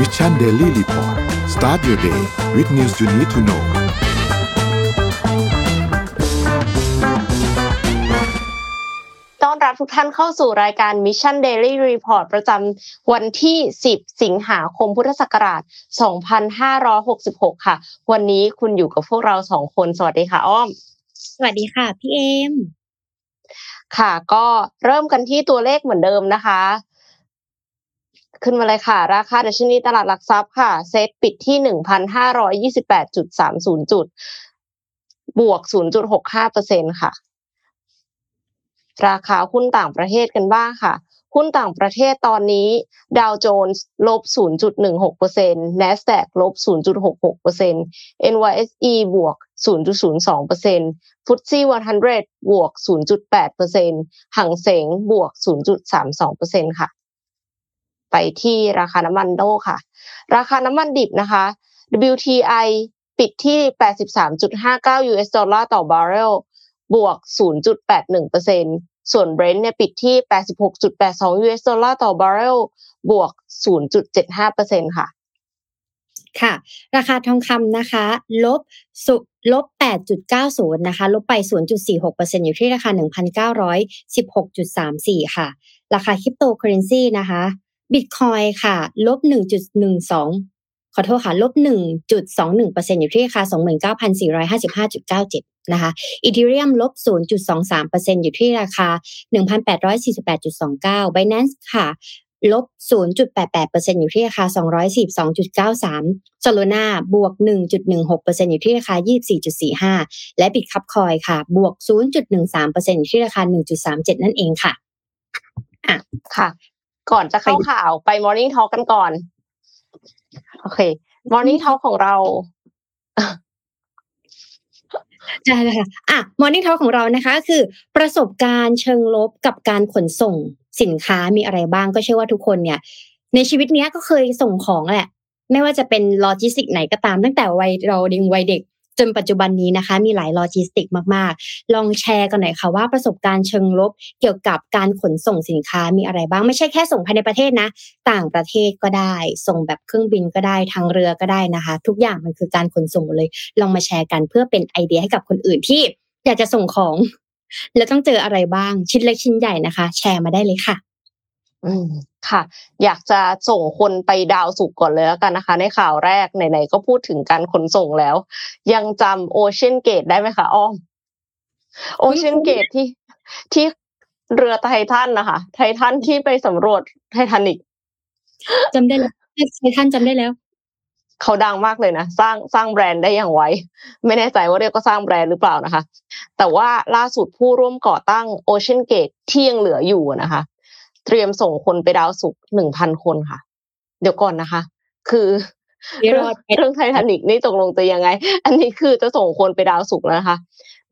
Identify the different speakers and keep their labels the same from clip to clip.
Speaker 1: Mission Daily Report start your day with news you need to know
Speaker 2: ต้อนรับทุกท่านเข้าสู่รายการ Mission Daily Report ประจำวันที่ 10 สิงหาคมพุทธศักราช 2566 ค่ะ วันนี้คุณอยู่กับพวกเราสองคน สวัสดีค่ะ อ้อม
Speaker 3: สวัสดีค่ะ พี่เอม
Speaker 2: ค่ะ ก็เริ่มกันที่ตัวเลขเหมือนเดิมนะคะ ขึ้นมาเลยค่ะ ราคาดัชนีตลาดหลักทรัพย์ค่ะ เซ็ตปิดที่หนึ่งพันห้าร้อยยี่สิบแปดจุดสามศูนย์จุด บวกศูนย์จุดหกห้าเปอร์เซ็นค่ะ ราคาหุ้นต่างประเทศกันบ้างค่ะหุ้นต่างประเทศตอนนี้ดาวโจนส์ลบ 0.16% NASDAQ ลบ 0.66% NYSE บวก 0.02%ฟุตซี่100 บวก 0.8%ฮั่งเส็งบวก 0.32%ค่ะ ไปที่ราคาน้ำมันโลกค่ะ ราคาน้ำมันดิบนะคะ WTI ปิดที่ 83.59 US ดอลลาร์ต่อบาร์เรล บวก 0.81%ส่วน Brent เนี่ยปิดที่ 86.82 US ดอลลาร์ต่อบาร์เรล บวก 0.75%ค่ะ
Speaker 3: ค่ะ ราคาทองคำนะคะ ลบสุลบ 8.90 นะคะ ลบไป 0.46%อยู่ที่ราคา 1,916.34 ค่ะ ราคาคริปโตเคอเรนซีนะคะ บิตคอยค่ะลบ1.12 ขอโทษค่ะลบ1.21%อยู่ที่ราคา 29,455.97 นะคะอีเทเรียมลบ0.23%อยู่ที่ราคา 1,848.29 Binance ค่ะลบ 0.88%อยู่ที่ราคา 242.93 Solana บวก 1.16%อยู่ที่ราคา 24.45 และ Bitcup ค่ะ บวก 0.13%อยู่ที่ราคา 1.37 นั่นเองค่ะ
Speaker 2: อะค่ะ ก่อนจะเข้าข่าวไป Morning Talk กันก่อน โอเค Morning Talk ของเรา
Speaker 3: ได้เลยค่ะอะ Morning Talk ของเรานะคะ คือประสบการณ์เชิงลบกับการขนส่งสินค้ามีอะไรบ้าง ก็เชื่อว่าทุกคนเนี่ย ในชีวิตเนี้ยก็เคยส่งของแหละ ไม่ว่าจะเป็นโลจิสติกไหนก็ตามตั้งแต่วัยเราดิงวัยเด็ก จนปัจจุบันนี้นะคะ มีหลายโลจิสติกมากๆ ลองแชร์กันหน่อยค่ะว่าประสบการณ์เชิงลบเกี่ยวกับการขนส่งสินค้ามีอะไรบ้าง ไม่ใช่แค่ส่งภายในประเทศนะ ต่างประเทศก็ได้ ส่งแบบเครื่องบินก็ได้ทางเรือก็ได้นะคะ ทุกอย่างมันคือการขนส่งเลย ลองมาแชร์กันเพื่อเป็นไอเดียให้กับคนอื่นที่อยากจะส่งของ แล้วต้องเจออะไรบ้างชิ้นเล็กชิ้นใหญ่นะคะ แชร์มาได้เลยค่ะ
Speaker 2: อืมค่ะ อยากจะส่งคนไปดาวสุกก่อนเลยแล้วกันนะคะ ในข่าวแรกไหนๆก็พูดถึงการขนส่งแล้ว ยังจำโอเชียนเกตได้ไหมคะอ้อมโอเชียนเกตที่ที่เรือไททันนะคะ ไททันที่ไปสำรวจไททานิก
Speaker 3: จำได้แล้วไททันจำได้แล้ว
Speaker 2: เขาดังมากเลยนะ สร้างสร้างแบรนด์ได้อย่างไวไม่แน่ใจว่าเรียกก็สร้างแบรนด์หรือเปล่านะคะ แต่ว่าล่าสุดผู้ร่วมก่อตั้งโอเชียนเกตที่ยังเหลืออยู่นะคะ เตรียมส่งคนไปดาวศุกร์หนึ่งพันคนค่ะ เดี๋ยวก่อนนะคะ คือ
Speaker 3: ไม่รอด
Speaker 2: เรื่องไททานิกนี่ตกลงจะยังไง อันนี้คือจะส่งคนไปดาวศุกร์แล้วนะคะ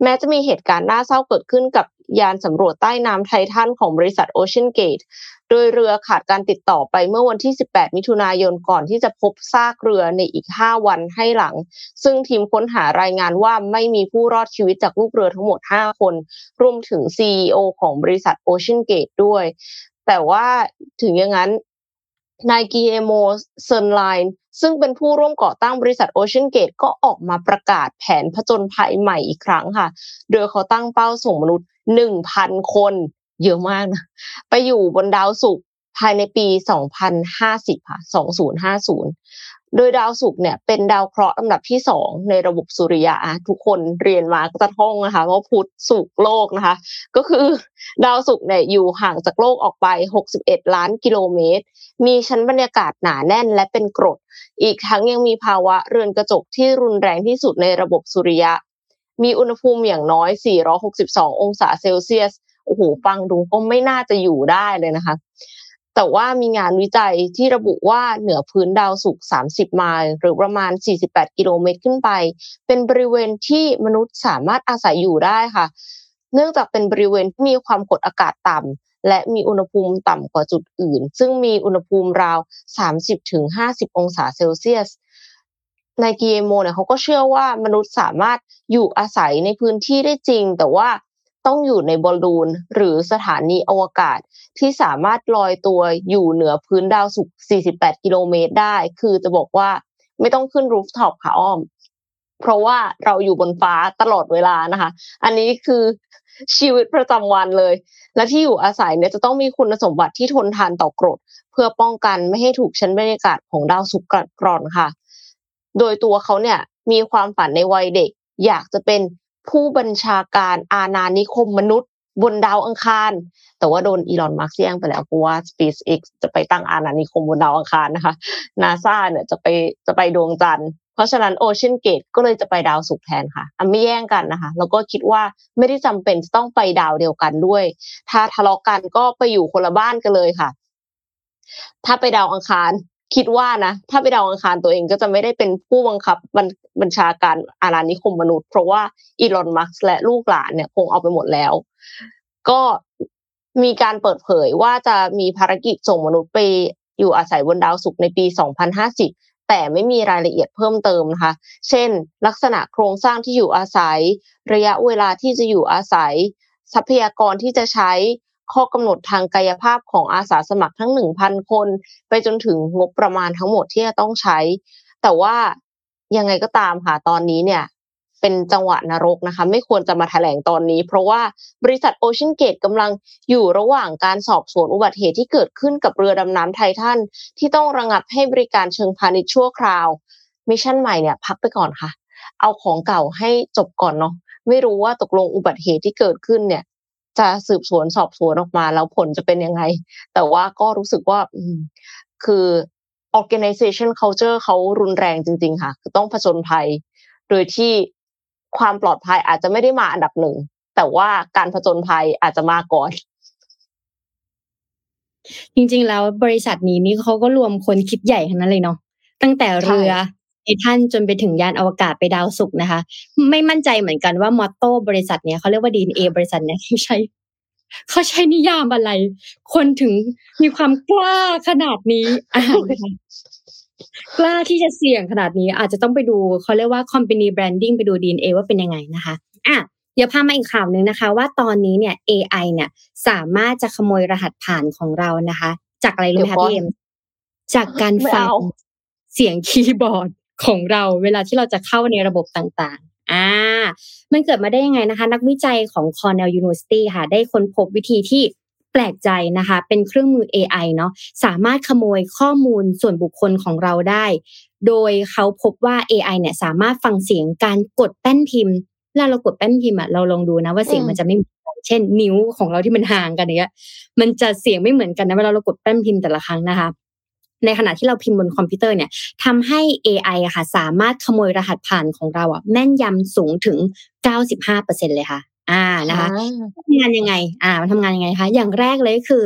Speaker 2: แม้จะมีเหตุการณ์น่าเศร้าเกิดขึ้นกับยานสำรวจใต้น้ำไททันของบริษัทโอเชียนเกตโดยเรือขาดการติดต่อไปเมื่อวันที่ 18 มิถุนายนก่อนที่จะพบซากเรือในอีก 5 วันให้หลัง ซึ่งทีมค้นหารายงานว่าไม่มีผู้รอดชีวิตจากลูกเรือทั้งหมด 5 คน รวมถึง CEO ของบริษัทโอเชียนเกตด้วย แต่ว่าถึงอย่างนั้นนายกีเอโมเซนไลน์ซึ่งเป็นผู้ร่วมก่อตั้งบริษัทโอเชียนเกตก็ออกมาประกาศแผนผจญภัยใหม่อีกครั้งค่ะ โดยเขาตั้งเป้าส่งมนุษย์ 1,000 คน เยอะมากนะ ไปอยู่บนดาวศุกร์ภายในปี 2050 ค่ะ 2050 โดยดาวศุกร์เนี่ยเป็นดาวเคราะห์ลำดับที่สองในระบบสุริยะทุกคนเรียนมาก็จะท่องนะคะว่าพุธศุกร์โลกนะคะ ก็คือดาวศุกร์เนี่ยอยู่ห่างจากโลกออกไป 61 ล้านกิโลเมตร มีชั้นบรรยากาศหนาแน่นและเป็นกรด อีกทั้งยังมีภาวะเรือนกระจกที่รุนแรงที่สุดในระบบสุริยะ มีอุณหภูมิอย่างน้อย 462 องศาเซลเซียสโอ้โหฟังดูก็ไม่น่าจะอยู่ได้เลยนะคะ แต่ว่ามีงานวิจัยที่ระบุว่าเหนือพื้นดาวศุกร์30 ไมล์หรือประมาณ 48 กิโลเมตรขึ้นไป เป็นบริเวณที่มนุษย์สามารถอาศัยอยู่ได้ค่ะ เนื่องจากเป็นบริเวณที่มีความกดอากาศต่ำและมีอุณหภูมิต่ำกว่าจุดอื่น ซึ่งมีอุณหภูมิราว 30-50 องศาเซลเซียสในกีเอโมเนี่ยเขาก็เชื่อว่ามนุษย์สามารถอยู่อาศัยในพื้นที่ได้จริง แต่ว่า ต้องอยู่ในบอลลูนหรือสถานีอวกาศ ที่สามารถลอยตัวอยู่เหนือพื้นดาวศุกร์48 กิโลเมตรได้ คือจะบอกว่าไม่ต้องขึ้น rooftop ค่ะอ้อม เพราะว่าเราอยู่บนฟ้าตลอดเวลานะคะ อันนี้คือชีวิตประจำวันเลย และที่อยู่อาศัยเนี่ยจะต้องมีคุณสมบัติที่ทนทานต่อกรด เพื่อป้องกันไม่ให้ถูกชั้นบรรยากาศของดาวศุกร์กัดกร่อนค่ะ โดยตัวเขาเนี่ยมีความฝันในวัยเด็ก อยากจะเป็น ผู้บัญชาการอาณานิคมมนุษย์บนดาวอังคาร แต่ว่าโดนอีลอนมัสก์แย่งไปแล้วเพราะว่า SpaceX จะไปตั้งอาณานิคมบนดาวอังคารนะคะนาซาเนี่ยจะไปจะไปดวงจันทร์เพราะฉะนั้นโอเชียนเกตก็เลยจะไปดาวศุกร์แทนค่ะอันไม่แย่งกันนะคะ แล้วก็คิดว่าไม่ได้จำเป็นจะต้องไปดาวเดียวกันด้วย ถ้าทะเลาะกันก็ไปอยู่คนละบ้านกันเลยค่ะ ถ้าไปดาวอังคารคิดว่านะถ้าไปดาวอังคารตัวเองก็จะไม่ได้เป็นผู้บังคับ บัญชาการอาณานิคมมนุษย์ เพราะว่าอีลอนมัสก์และลูกหลานเนี่ยคงเอาไปหมดแล้ว ก็มีการเปิดเผยว่าจะมีภารกิจส่งมนุษย์ไปอยู่อาศัยบนดาวศุกร์ในปี 2050 แต่ไม่มีรายละเอียดเพิ่มเติมนะคะ เช่น ลักษณะโครงสร้างที่อยู่อาศัย ระยะเวลาที่จะอยู่อาศัย ทรัพยากรที่จะใช้ ข้อกำหนดทางกายภาพของอาสาสมัครทั้ง 1,000 คน ไปจนถึงงบประมาณทั้งหมดที่จะต้องใช้ แต่ว่า ยังไงก็ตามค่ะตอนนี้เนี่ยเป็นจังหวะนรกนะคะไม่ควรจะมาแถลงตอนนี้ เพราะว่าบริษัท OceanGate กำลังอยู่ระหว่างการสอบสวนอุบัติเหตุที่เกิดขึ้นกับเรือดำน้ำไททันที่ต้องระงับให้บริการเชิงพาณิชย์ชั่วคราว mission ใหม่เนี่ยพักไปก่อนค่ะ เอาของเก่าให้จบก่อนเนาะไม่รู้ว่าตกลงอุบัติเหตุที่เกิดขึ้นเนี่ย จะสืบสวนสอบสวนออกมาแล้วผลจะเป็นยังไง แต่ว่าก็รู้สึกว่าคือ organization culture เขารุนแรงจริง ๆ ค่ะ คือต้องผจญภัย โดยที่ความปลอดภัยอาจจะไม่ได้มาอันดับหนึ่ง แต่ว่าการผจญภัยอาจจะมาก่อน
Speaker 3: จริง ๆ แล้วบริษัทนี้นี่เขาก็รวมคนคิดใหญ่ทั้งนั้นเลยเนาะตั้งแต่เรือไททันจนไปถึงยานอวกาศไปดาวศุกร์นะคะ ไม่มั่นใจเหมือนกันว่ามอตโต้บริษัทเนี้ยเขาเรียกว่าดีเอบริษัทเนี้ยเขาใช้ เขาใช้นิยามอะไร คนถึงมีความกล้าขนาดนี้กล้าที่จะเสี่ยงขนาดนี้ อาจจะต้องไปดูเขาเรียกว่า company branding ไปดูดีเอว่าเป็นยังไงนะคะอะเดี๋ยวพามาอีกข่าวหนึ่งนะคะ ว่าตอนนี้เนี่ย AI เนี่ยสามารถจะขโมยรหัสผ่านของเรานะคะ จากอะไรรู้ไหมคะพี่เอ็มจากการฟังเสียงคีย์บอร์ดของเรา เวลาที่เราจะเข้าในระบบต่างๆ อ่ามันเกิดมาได้ยังไงนะคะ นักวิจัยของ Cornell University ค่ะ ได้ค้นพบวิธีที่แปลกใจนะคะ เป็นเครื่องมือ AI เนาะสามารถขโมยข้อมูลส่วนบุคคลของเราได้ โดยเขาพบว่า AI เนี่ยสามารถฟังเสียงการกดแป้นพิมพ์เวลาเรากดแป้นพิมพ์อะเราลองดูนะว่าเสียงมันจะไม่เหมือนกันเช่น นิ้วของเราที่มันห่างกันเนี้ย มันจะเสียงไม่เหมือนกันนะเวลาเรากดแป้นพิมพ์แต่ละครั้งนะคะ ในขณะที่เราพิมพ์บนคอมพิวเตอร์เนี่ยทำให้ AI อะค่ะสามารถขโมยรหัสผ่านของเราอะแม่นยำสูงถึง 95%เลยค่ะ อ่านะคะทำงานยังไง อ่ามันทำงานยังไงคะ อย่างแรกเลยคือ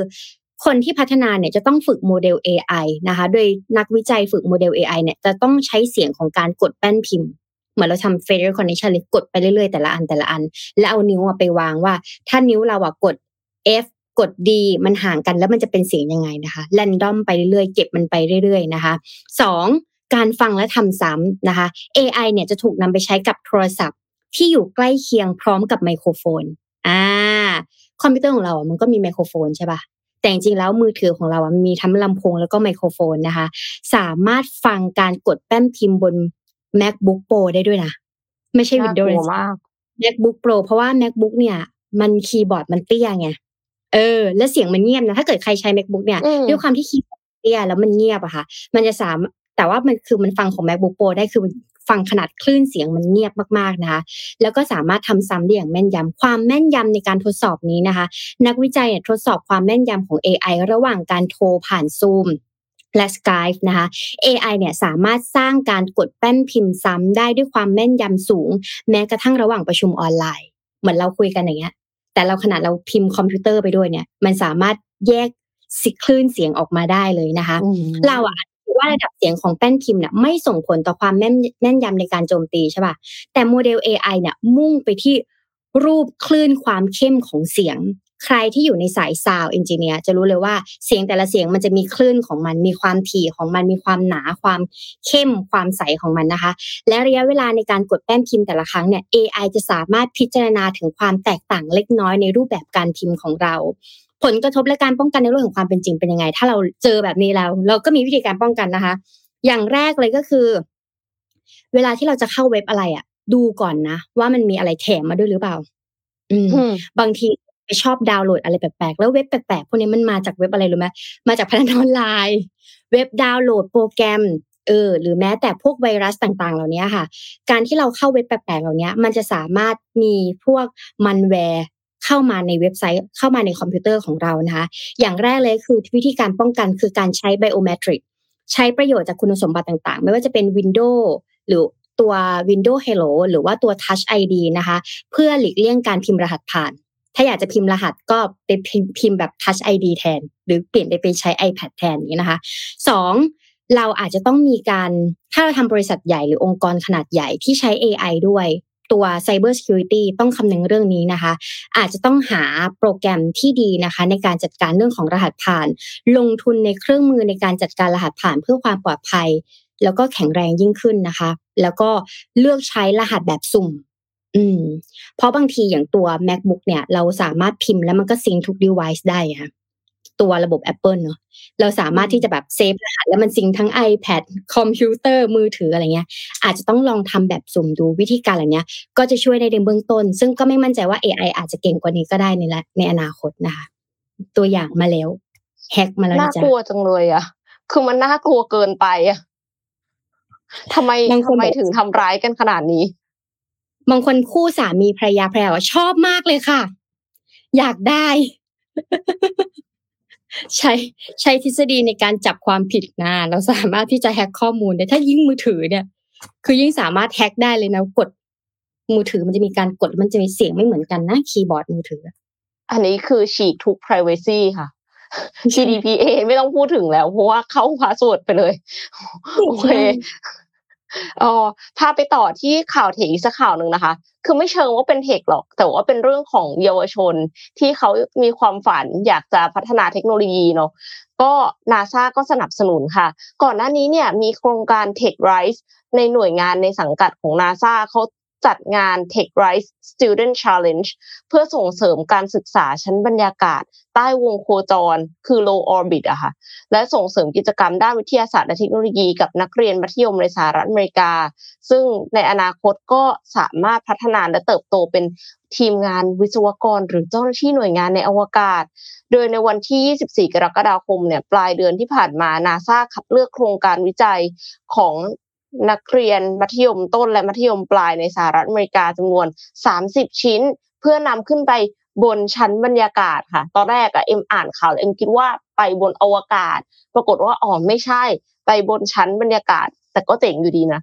Speaker 3: คนที่พัฒนาเนี่ยจะต้องฝึกโมเดล AI นะคะ โดยนักวิจัยฝึกโมเดล AI เนี่ยจะต้องใช้เสียงของการกดแป้นพิมพ์เหมือนเราทำ facial recognition เลยกดไปเรื่อยๆ แต่ละอันแต่ละอัน แล้วเอานิ้วไปวางว่า ถ้านิ้วเราอะกด F กดดีมันห่างกันแล้วมันจะเป็นเสียงยังไงนะคะแรนดอมไปเรื่อยๆเก็บมันไปเรื่อยๆนะคะสองการฟังและทำซ้ำนะคะ AI เนี่ยจะถูกนำไปใช้กับโทรศัพท์ที่อยู่ใกล้เคียงพร้อมกับไมโครโฟนอ่าคอมพิวเตอร์ของเราอะมันก็มีไมโครโฟนใช่ปะแต่จริงๆแล้วมือถือของเราอะมีทั้งลำโพงแล้วก็ไมโครโฟนนะคะ สามารถฟังการกดแป้นพิมพ์บน macbook pro ได้ด้วยนะ ไม่ใช่ Windows macbook pro เพราะว่า macbook เนี่ย มันคีย์บอร์ดมันเตี้ยไง เออ แล้วเสียงมันเงียบนะ ถ้าเกิดใครใช้ macbook เนี่ยด้วยความที่คีย์บอร์ดเตี้ยแล้วมันเงียบอะค่ะ มันจะสามแต่ว่ามันคือมันฟังของ macbook pro ได้คือฟังขนาดคลื่นเสียงมันเงียบมากๆนะคะ แล้วก็สามารถทำซ้ำได้อย่างแม่นยำความแม่นยำในการทดสอบนี้นะคะ นักวิจัยเนี่ยทดสอบความแม่นยำของ AI ระหว่างการโทรผ่านซูมและ Skype นะคะ AI เนี่ยสามารถสร้างการกดแป้นพิมพ์ซ้ำได้ด้วยความแม่นยำสูง แม้กระทั่งระหว่างประชุมออนไลน์ เหมือนเราคุยกันอย่างเงี้ย แต่เราขนาดเราพิมพ์คอมพิวเตอร์ไปด้วยเนี่ย มันสามารถแยกสิคลื่นเสียงออกมาได้เลยนะคะ เราอะว่าระดับเสียงของแป้นพิมพ์เนี่ยไม่ส่งผลต่อความแม่นแม่นยำในการโจมตีใช่ป่ะแต่โมเดล AI เนี่ยมุ่งไปที่รูปคลื่นความเข้มของเสียง ใครที่อยู่ในสายซาวเอนจิเนียร์จะรู้เลยว่าเสียงแต่ละเสียงมันจะมีคลื่นของมัน มีความถี่ของมัน มีความหนา ความเข้ม ความใสของมันนะคะ และระยะเวลาในการกดแป้นพิมพ์แต่ละครั้งเนี่ย AI จะสามารถพิจารณาถึงความแตกต่างเล็กน้อยในรูปแบบการพิมพ์ของเรา ผลกระทบและการป้องกันในเรื่องของความเป็นจริงเป็นยังไง ถ้าเราเจอแบบนี้แล้ว เราก็มีวิธีการป้องกันนะคะ อย่างแรกเลยก็คือ เวลาที่เราจะเข้าเว็บอะไรอะดูก่อนนะ ว่ามันมีอะไรแถมมาด้วยหรือเปล่าอืมบางที ไปชอบดาวน์โหลดอะไรแปลกๆ แล้วเว็บแปลกๆ พวกนี้มันมาจากเว็บอะไรรู้ไหมมาจากพนันออนไลน์ เว็บดาวน์โหลดโปรแกรมเออหรือแม้แต่พวกไวรัสต่างๆ เหล่านี้ค่ะ การที่เราเข้าเว็บแปลกๆ เหล่านี้มันจะสามารถมีพวกมันแวร์เข้ามาในเว็บไซต์เข้ามาในคอมพิวเตอร์ของเรานะคะ อย่างแรกเลยคือวิธีการป้องกันคือการใช้ biometricใช้ประโยชน์จากคุณสมบัติต่างๆ ไม่ว่าจะเป็น Windows หรือตัว Windows Hello หรือว่าตัว Touch ID นะคะ เพื่อหลีกเลี่ยงการพิมพ์รหัสผ่าน ถ้าอยากจะพิมพ์รหัสก็ไปพิมพ์แบบ Touch ID แทน หรือเปลี่ยนไปเป็นใช้ iPad แทนนี้นะคะสองเราอาจจะต้องมีการถ้าเราทำบริษัทใหญ่หรือองค์กรขนาดใหญ่ที่ใช้ AI ด้วยตัว Cyber Security ต้องคำนึงเรื่องนี้นะคะ อาจจะต้องหาโปรแกรมที่ดีนะคะ ในการจัดการเรื่องของรหัสผ่าน ลงทุนในเครื่องมือในการจัดการรหัสผ่านเพื่อความปลอดภัย แล้วก็แข็งแรงยิ่งขึ้นนะคะ แล้วก็เลือกใช้รหัสแบบสุ่ม อืมเพราะบางทีอย่างตัว macbook เนี่ย เราสามารถพิมพ์แล้วมันก็ซิงทุก device ได้ค่ะตัวระบบ Apple เนาะเราสามารถที่จะแบบเซฟรหัสแล้วมันซิงทั้ง iPad คอมพิวเตอร์มือถืออะไรเงี้ย อาจจะต้องลองทำแบบสุ่มดูวิธีการเหล่านี้ก็จะช่วยได้ในเบื้องต้น ซึ่งก็ไม่มั่นใจว่า AI อาจจะเก่งกว่านี้ก็ได้ในละในอนาคตนะคะตัวอย่างมาแล้วแฮกมาแล้ว
Speaker 2: น่า
Speaker 3: นะจ๊ะ
Speaker 2: กลัวจังเลยอะ คือมันน่ากลัวเกินไปอะทำไม
Speaker 3: บางคน
Speaker 2: ทำไม
Speaker 3: บอก
Speaker 2: ถึงทำร้ายกันขนาดนี้
Speaker 3: บางคนคู่สามีภรรยาภรรยาว่าชอบมากเลยค่ะ อยากได้ ใช้ใช้ทฤษฎีในการจับความผิดนะเราสามารถที่จะแฮ็กข้อมูลได้ถ้ายิ่งมือถือเนี่ย คือยิ่งสามารถแฮ็กได้เลยนะกด มือถือมันจะมีการกดแล้วมันจะมีเสียงไม่เหมือนกันนะคีย์บอร์ดมือถือ
Speaker 2: อันนี้คือฉีกทุก privacy ค่ะ PDPA ไม่ต้องพูดถึงแล้ว เพราะว่าเข้า password ไปเลย โอเค อ๋อพาไปต่อที่ข่าว tech อีกสักข่าวหนึ่งนะคะ คือไม่เชิงว่าเป็น tech หรอก แต่ว่าเป็นเรื่องของเยาวชนที่เขามีความฝันอยากจะพัฒนาเทคโนโลยีเนาะก็นาซาก็สนับสนุนค่ะ ก่อนหน้านี้เนี่ยมีโครงการ TechRise ในหน่วยงานในสังกัดของนาซาเขา จัดงาน Tech Rise Student Challenge เพื่อส่งเสริมการศึกษาชั้นบรรยากาศ ใต้วงโคจร คือ low orbit อะค่ะ และส่งเสริมกิจกรรมด้านวิทยาศาสตร์และเทคโนโลยีกับนักเรียนมัธยมในสหรัฐอเมริกา ซึ่งในอนาคตก็สามารถพัฒนาและเติบโตเป็นทีมงานวิศวกร หรือเจ้าหน้าที่หน่วยงานในอวกาศ โดยในวันที่ 24 กรกฎาคมเนี่ยปลายเดือนที่ผ่านมานาซาคัดเลือกโครงการวิจัยของ นักเรียนมัธยมต้นและมัธยมปลายในสหรัฐอเมริกาจำนวน 30 ชิ้น เพื่อนำขึ้นไปบนชั้นบรรยากาศค่ะ ตอนแรกอะเอ็มอ่านข่าวแล้วเอ็มคิดว่าไปบนอวกาศ ปรากฏว่าอ๋อไม่ใช่ ไปบนชั้นบรรยากาศ แต่ก็เจ๋งอยู่ดีนะ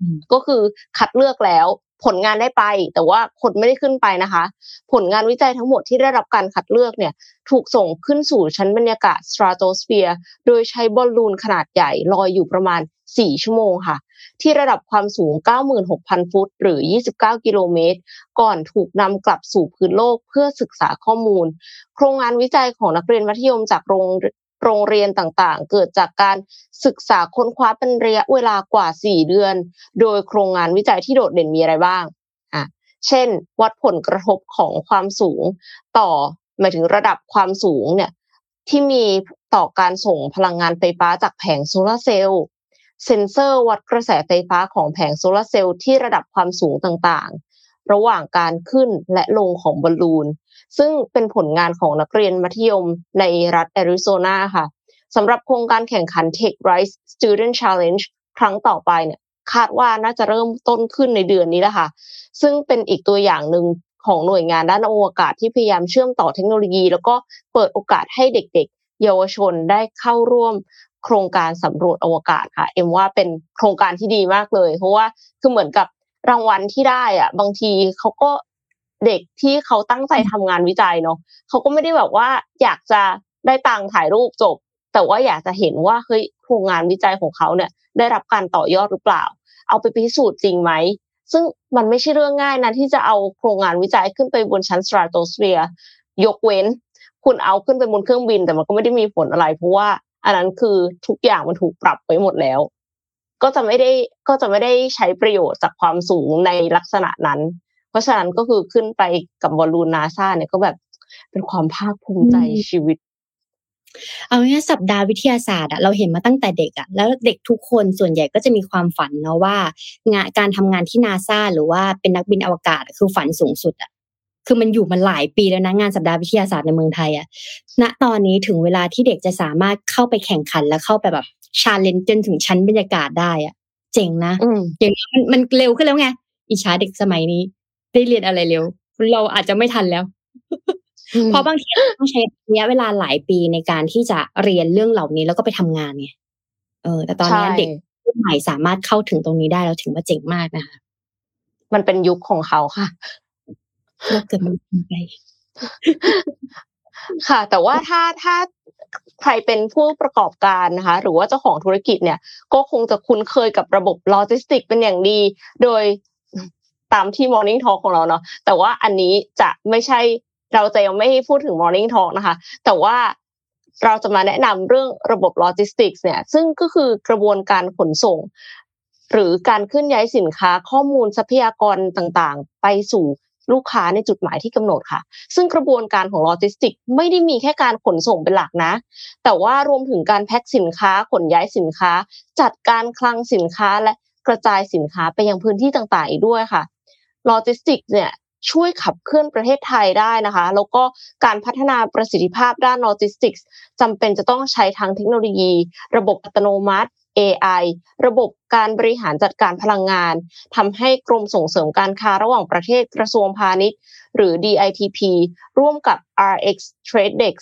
Speaker 3: อืม
Speaker 2: ก็คือคัดเลือกแล้ว ผลงานได้ไป แต่ว่าคนไม่ได้ขึ้นไปนะคะ ผลงานวิจัยทั้งหมดที่ได้รับการคัดเลือกเนี่ยถูกส่งขึ้นสู่ชั้นบรรยากาศ stratosphere โดยใช้บอลลูนขนาดใหญ่ลอยอยู่ประมาณ 4 ชั่วโมงค่ะ ที่ระดับความสูง 96,000 ฟุต หรือ 29 กิโลเมตร ก่อนถูกนำกลับสู่พื้นโลกเพื่อศึกษาข้อมูล โครงงานวิจัยของนักเรียนมัธยมจากโรง โรงเรียนต่างๆ เกิดจากการศึกษาค้นคว้าเป็นระยะเวลากว่า 4 เดือน โดยโครงงานวิจัยที่โดดเด่นมีอะไรบ้างอะเช่น วัดผลกระทบของความสูงต่อหมายถึงระดับความสูงเนี่ยที่มีต่อการส่งพลังงานไฟฟ้าจากแผงโซลาร์เซลล์เซ็นเซอร์วัดกระแสไฟฟ้าของแผงโซลาร์เซลล์ที่ระดับความสูงต่างๆ ระหว่างการขึ้นและลงของบอลลูน ซึ่งเป็นผลงานของนักเรียนมัธยมในรัฐแอริโซนาค่ะสำหรับโครงการแข่งขัน Tech Rise Student Challenge ครั้งต่อไปเนี่ยคาดว่าน่าจะเริ่มต้นขึ้นในเดือนนี้แหละค่ะ ซึ่งเป็นอีกตัวอย่างหนึ่งของหน่วยงานด้านอวกาศที่พยายามเชื่อมต่อเทคโนโลยี แล้วก็เปิดโอกาสให้เด็กๆ เยาวชนได้เข้าร่วมโครงการสำรวจอวกาศค่ะ เอ็มว่าเป็นโครงการที่ดีมากเลย เพราะว่าคือเหมือนกับรางวัลที่ได้อะบางทีเขาก็ เด็กที่เขาตั้งใจทำงานวิจัยเนาะเขาก็ไม่ได้แบบว่าอยากจะได้ตังค์ถ่ายรูปจบ แต่ว่าอยากจะเห็นว่าเฮ้ยโครงงานวิจัยของเขาเนี่ย ได้รับการต่อยอดหรือเปล่า เอาไปพิสูจน์จริงไหมซึ่งมันไม่ใช่เรื่องง่ายนะที่จะเอาโครงงานวิจัยขึ้นไปบนชั้น stratosphere ยกเว้น คุณเอาขึ้นไปบนเครื่องบิน แต่มันก็ไม่ได้มีผลอะไร เพราะว่าอันนั้นคือทุกอย่างมันถูกปรับไปหมดแล้ว ก็จะไม่ได้ก็จะไม่ได้ใช้ประโยชน์จากความสูงในลักษณะนั้น เพราะฉะนั้นก็คือขึ้นไปกับบอลลูนนาซาเนี่ยก็แบบเป็นความภาคภูมิใจชีวิต
Speaker 3: เอาง่ายสัปดาห์วิทยาศาสตร์อะเราเห็นมาตั้งแต่เด็กอะแล้วเด็กทุกคนส่วนใหญ่ก็จะมีความฝันเนาะว่างานการทำงานที่นาซาหรือว่าเป็นนักบินอวกาศคือฝันสูงสุดอะคือมันอยู่มาหลายปีแล้วนะงานสัปดาห์วิทยาศาสตร์ในเมืองไทยอะณตอนนี้ถึงเวลาที่เด็กจะสามารถเข้าไปแข่งขันและเข้าไปแบบชาเลนจ์จนถึงชั้นบรรยากาศได้อะเจ๋งนะ
Speaker 2: อืม
Speaker 3: อย่างนี้มันมันเร็วขึ้นแล้วไงอิจฉาเด็กสมัยนี้ ได้เรียนอะไรเร็ว เราอาจจะไม่ทันแล้ว เพราะบางทีเราต้องใช้ระยะเวลาหลายปีในการที่จะเรียนเรื่องเหล่านี้แล้วก็ไปทำงานไงเออ แต่ตอนนี้
Speaker 2: ใช่
Speaker 3: เด็กรุ่นใหม่สามารถเข้าถึงตรงนี้ได้แล้วถึงว่าเจ๋งมากนะคะ
Speaker 2: มันเป็นยุคของเขาค่ะ
Speaker 3: โลกเกิดมันไป
Speaker 2: ค่ะ แต่ว่าถ้าถ้าใครเป็นผู้ประกอบการนะคะ หรือว่าเจ้าของธุรกิจเนี่ย ก็คงจะคุ้นเคยกับระบบโลจิสติกเป็นอย่างดี โดย ตามที่ Morning Talk ของเราเนาะแต่ว่าอันนี้จะไม่ใช่เราจะยังไม่พูดถึง Morning Talk นะคะ แต่ว่าเราจะมาแนะนำเรื่องระบบโลจิสติกส์เนี่ย ซึ่งก็คือกระบวนการขนส่ง หรือการเคลื่อนย้ายสินค้าข้อมูลทรัพยากรต่างๆ ไปสู่ลูกค้าในจุดหมายที่กำหนดค่ะ ซึ่งกระบวนการของโลจิสติกไม่ได้มีแค่การขนส่งเป็นหลักนะ แต่ว่ารวมถึงการแพ็คสินค้าขนย้ายสินค้า จัดการคลังสินค้าและกระจายสินค้าไปยังพื้นที่ต่างๆอีกด้วยค่ะ โลจิสติกเนี่ยช่วยขับเคลื่อนประเทศไทยได้นะคะ แล้วก็การพัฒนาประสิทธิภาพด้านโลจิสติกส์จำเป็นจะต้องใช้ทั้งเทคโนโลยี ระบบอัตโนมัติ AI ระบบการบริหารจัดการพลังงานทำให้กรมส่งเสริมการค้าระหว่างประเทศกระทรวงพาณิชย์ หรือ DITP ร่วมกับ RX TradeX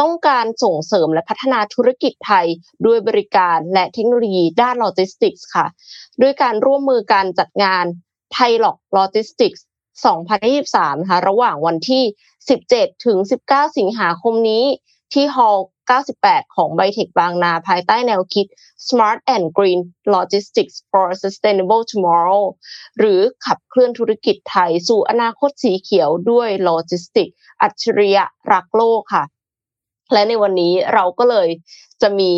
Speaker 2: ต้องการส่งเสริมและพัฒนาธุรกิจไทย ด้วยบริการและเทคโนโลยีด้านโลจิสติกส์ค่ะ ด้วยการร่วมมือการจัดงาน TILOG-LOGISTIX 2023นะคะระหว่างวันที่ 17 ถึง 19 สิงหาคมนี้ที่ hall 98 ของไบเทคบางนา ภายใต้แนวคิด Smart and Green Logistics for Sustainable Tomorrow หรือขับเคลื่อนธุรกิจไทยสู่อนาคตสีเขียวด้วยโลจิสติก อัจฉริยะรักโลกค่ะ และในวันนี้เราก็เลยจะมี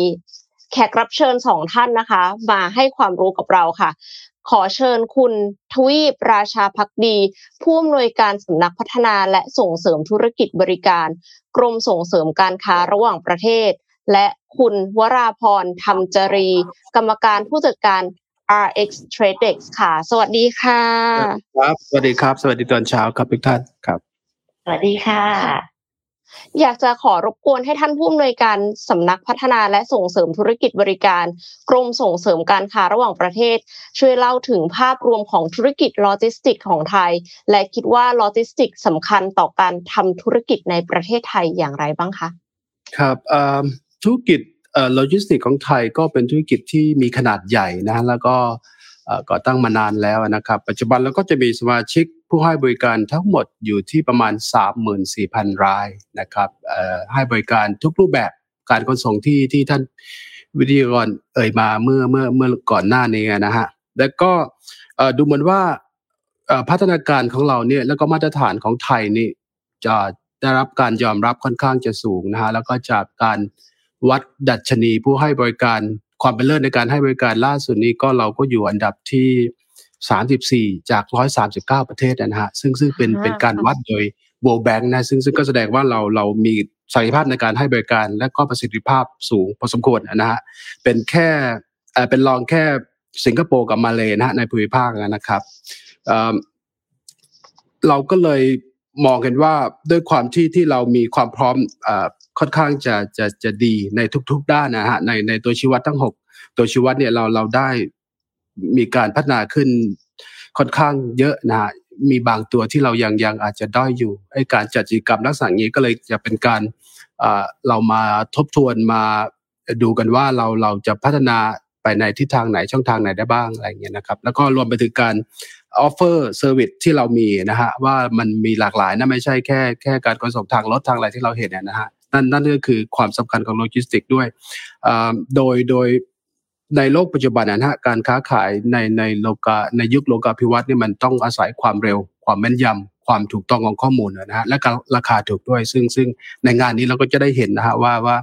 Speaker 2: แขกรับเชิญสองท่านนะคะ มาให้ความรู้กับเราค่ะ ขอเชิญคุณทวีปราชาพักดี ผู้อำนวยการสำนักพัฒนาและส่งเสริมธุรกิจบริการ กรมส่งเสริมการค้าระหว่างประเทศ และคุณวราพรธรรมจรี กรรมการผู้จัดการ RX Tradex ค่ะ สวัสดีค่ะ
Speaker 4: ครับ สวัสดีครับ สวัสดีตอนเช้าครับทุกท่านครับ
Speaker 5: สวัสดีค่ะ
Speaker 2: อยากจะขอรบกวนให้ท่านผู้อำนวยการสำนักพัฒนาและส่งเสริมธุรกิจบริการ กรมส่งเสริมการค้าระหว่างประเทศ ช่วยเล่าถึงภาพรวมของธุรกิจโลจิสติกของไทย และคิดว่าโลจิสติกสำคัญต่อการทำธุรกิจในประเทศไทยอย่างไรบ้างคะ
Speaker 4: ครับธุรกิจโลจิสติกของไทยก็เป็นธุรกิจที่มีขนาดใหญ่นะแล้วก็ก่อตั้งมานานแล้วนะครับ ปัจจุบันเราก็จะมีสมาชิก ผู้ให้บริการทั้งหมดอยู่ที่ประมาณ 34,000 รายนะครับให้บริการทุกรูปแบบการขนส่งที่ที่ท่านวิทยากรเอ่ยมาเมื่อเมื่อเมื่อก่อนหน้านี้นะฮะแล้วก็ดูเหมือนว่าพัฒนาการของเราเนี่ยแล้วก็มาตรฐานของไทยนี่จะได้รับการยอมรับค่อนข้างจะสูงนะฮะแล้วก็จากการวัดดัชนีผู้ให้บริการความเป็นเลิศในการให้บริการล่าสุดนี้ก็เราก็อยู่อันดับที่ 34 จาก 139 ประเทศนะฮะซึ่งซึ่งเป็น
Speaker 2: อ่า
Speaker 4: เป็นการวัดโดย World Bank นะซึ่งซึ่งก็แสดงว่าเราเรามีศักยภาพในการให้บริการ และก็ประสิทธิภาพสูงพอสมควรนะฮะเป็นแค่เอ่อเป็นรองแค่สิงคโปร์กับมาเลนะฮะในภูมิภาคนะครับเอ่อเราก็เลยมองเห็นว่าด้วยความที่ที่เรามีความพร้อมเอ่อค่อนข้างจะจะจะดีในทุก ๆ ด้านนะฮะในในตัวชี้วัดทั้งหกตัวชี้วัดเนี่ยเราเราได้ มีการพัฒนาขึ้นค่อนข้างเยอะนะฮะมีบางตัวที่เรายังยังอาจจะด้อยอยู่ไอ้การจัดกิจกรรมลักษณะนี้ก็เลยจะเป็นการเออเรามาทบทวนมาดูกันว่าเราเราจะพัฒนาไปในทิศทางไหนช่องทางไหนได้บ้างอะไรเงี้ยนะครับแล้วก็รวมไปถึงการoffer service ที่เรามีนะฮะว่ามันมีหลากหลายนะไม่ใช่แค่แค่การขนส่งทางรถทางอะไรที่เราเห็นเนี่ยนะฮะนั่นนั่นก็คือความสำคัญของโลจิสติกด้วยอ่าโดยโดย ในโลกปัจจุบันนะฮะการค้าขายในในโลกาในยุคโลกาภิวัตน์นี่มันต้องอาศัยความเร็ว ความแม่นยำความถูกต้องของข้อมูลนะฮะและราคาถูกด้วย ซึ่งซึ่งในงานนี้เราก็จะได้เห็นนะฮะว่าว่า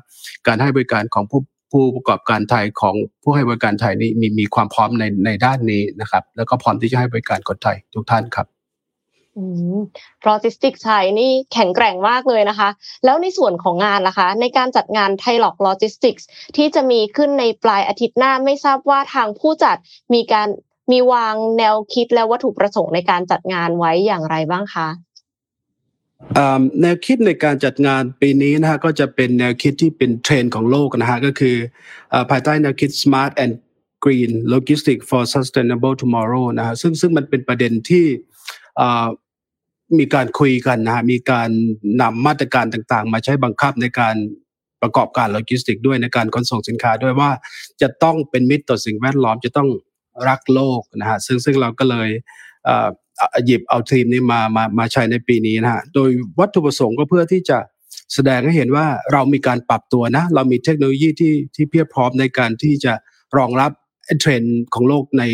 Speaker 4: การให้บริการของผู้ผู้ประกอบการไทยของผู้ให้บริการไทยนี้มีมีความพร้อมในในด้านนี้นะครับ แล้วก็พร้อมที่จะให้บริการคนไทยทุกท่านครับ
Speaker 2: โลจิสติกไทยนี่แข็งแกร่งมากเลยนะคะ แล้วในส่วนของงานล่ะคะ ในการจัดงาน TILOG-LOGISTIX ที่จะมีขึ้นในปลายอาทิตย์หน้าไม่ทราบว่าทางผู้จัดมีการมีวางแนวคิดและวัตถุประสงค์ในการจัดงานไว้อย่างไรบ้างคะ
Speaker 4: แนวคิดในการจัดงานปีนี้นะฮะก็จะเป็นแนวคิดที่เป็นเทรนด์ของโลกนะฮะก็คือภายใต้แนวคิด smart and green logistics for sustainable tomorrow นะฮะซึ่งซึ่งมันเป็นประเด็นที่ มีการคุยกันนะฮะมีการนำมาตรการต่างๆ มาใช้บังคับในการประกอบการโลจิสติกด้วยในการขนส่งสินค้าด้วยว่าจะต้องเป็นมิตรต่อสิ่งแวดล้อมจะต้องรักโลกนะฮะซึ่งซึ่งเราก็เลยหยิบเอาทีมนี้มามามาใช้ในปีนี้นะฮะโดยวัตถุประสงค์ก็เพื่อที่จะแสดงให้เห็นว่าเรามีการปรับตัวนะ เรามีเทคโนโลยีที่ที่เพียบพร้อมในการที่จะรองรับเทรนด์ของโลกใน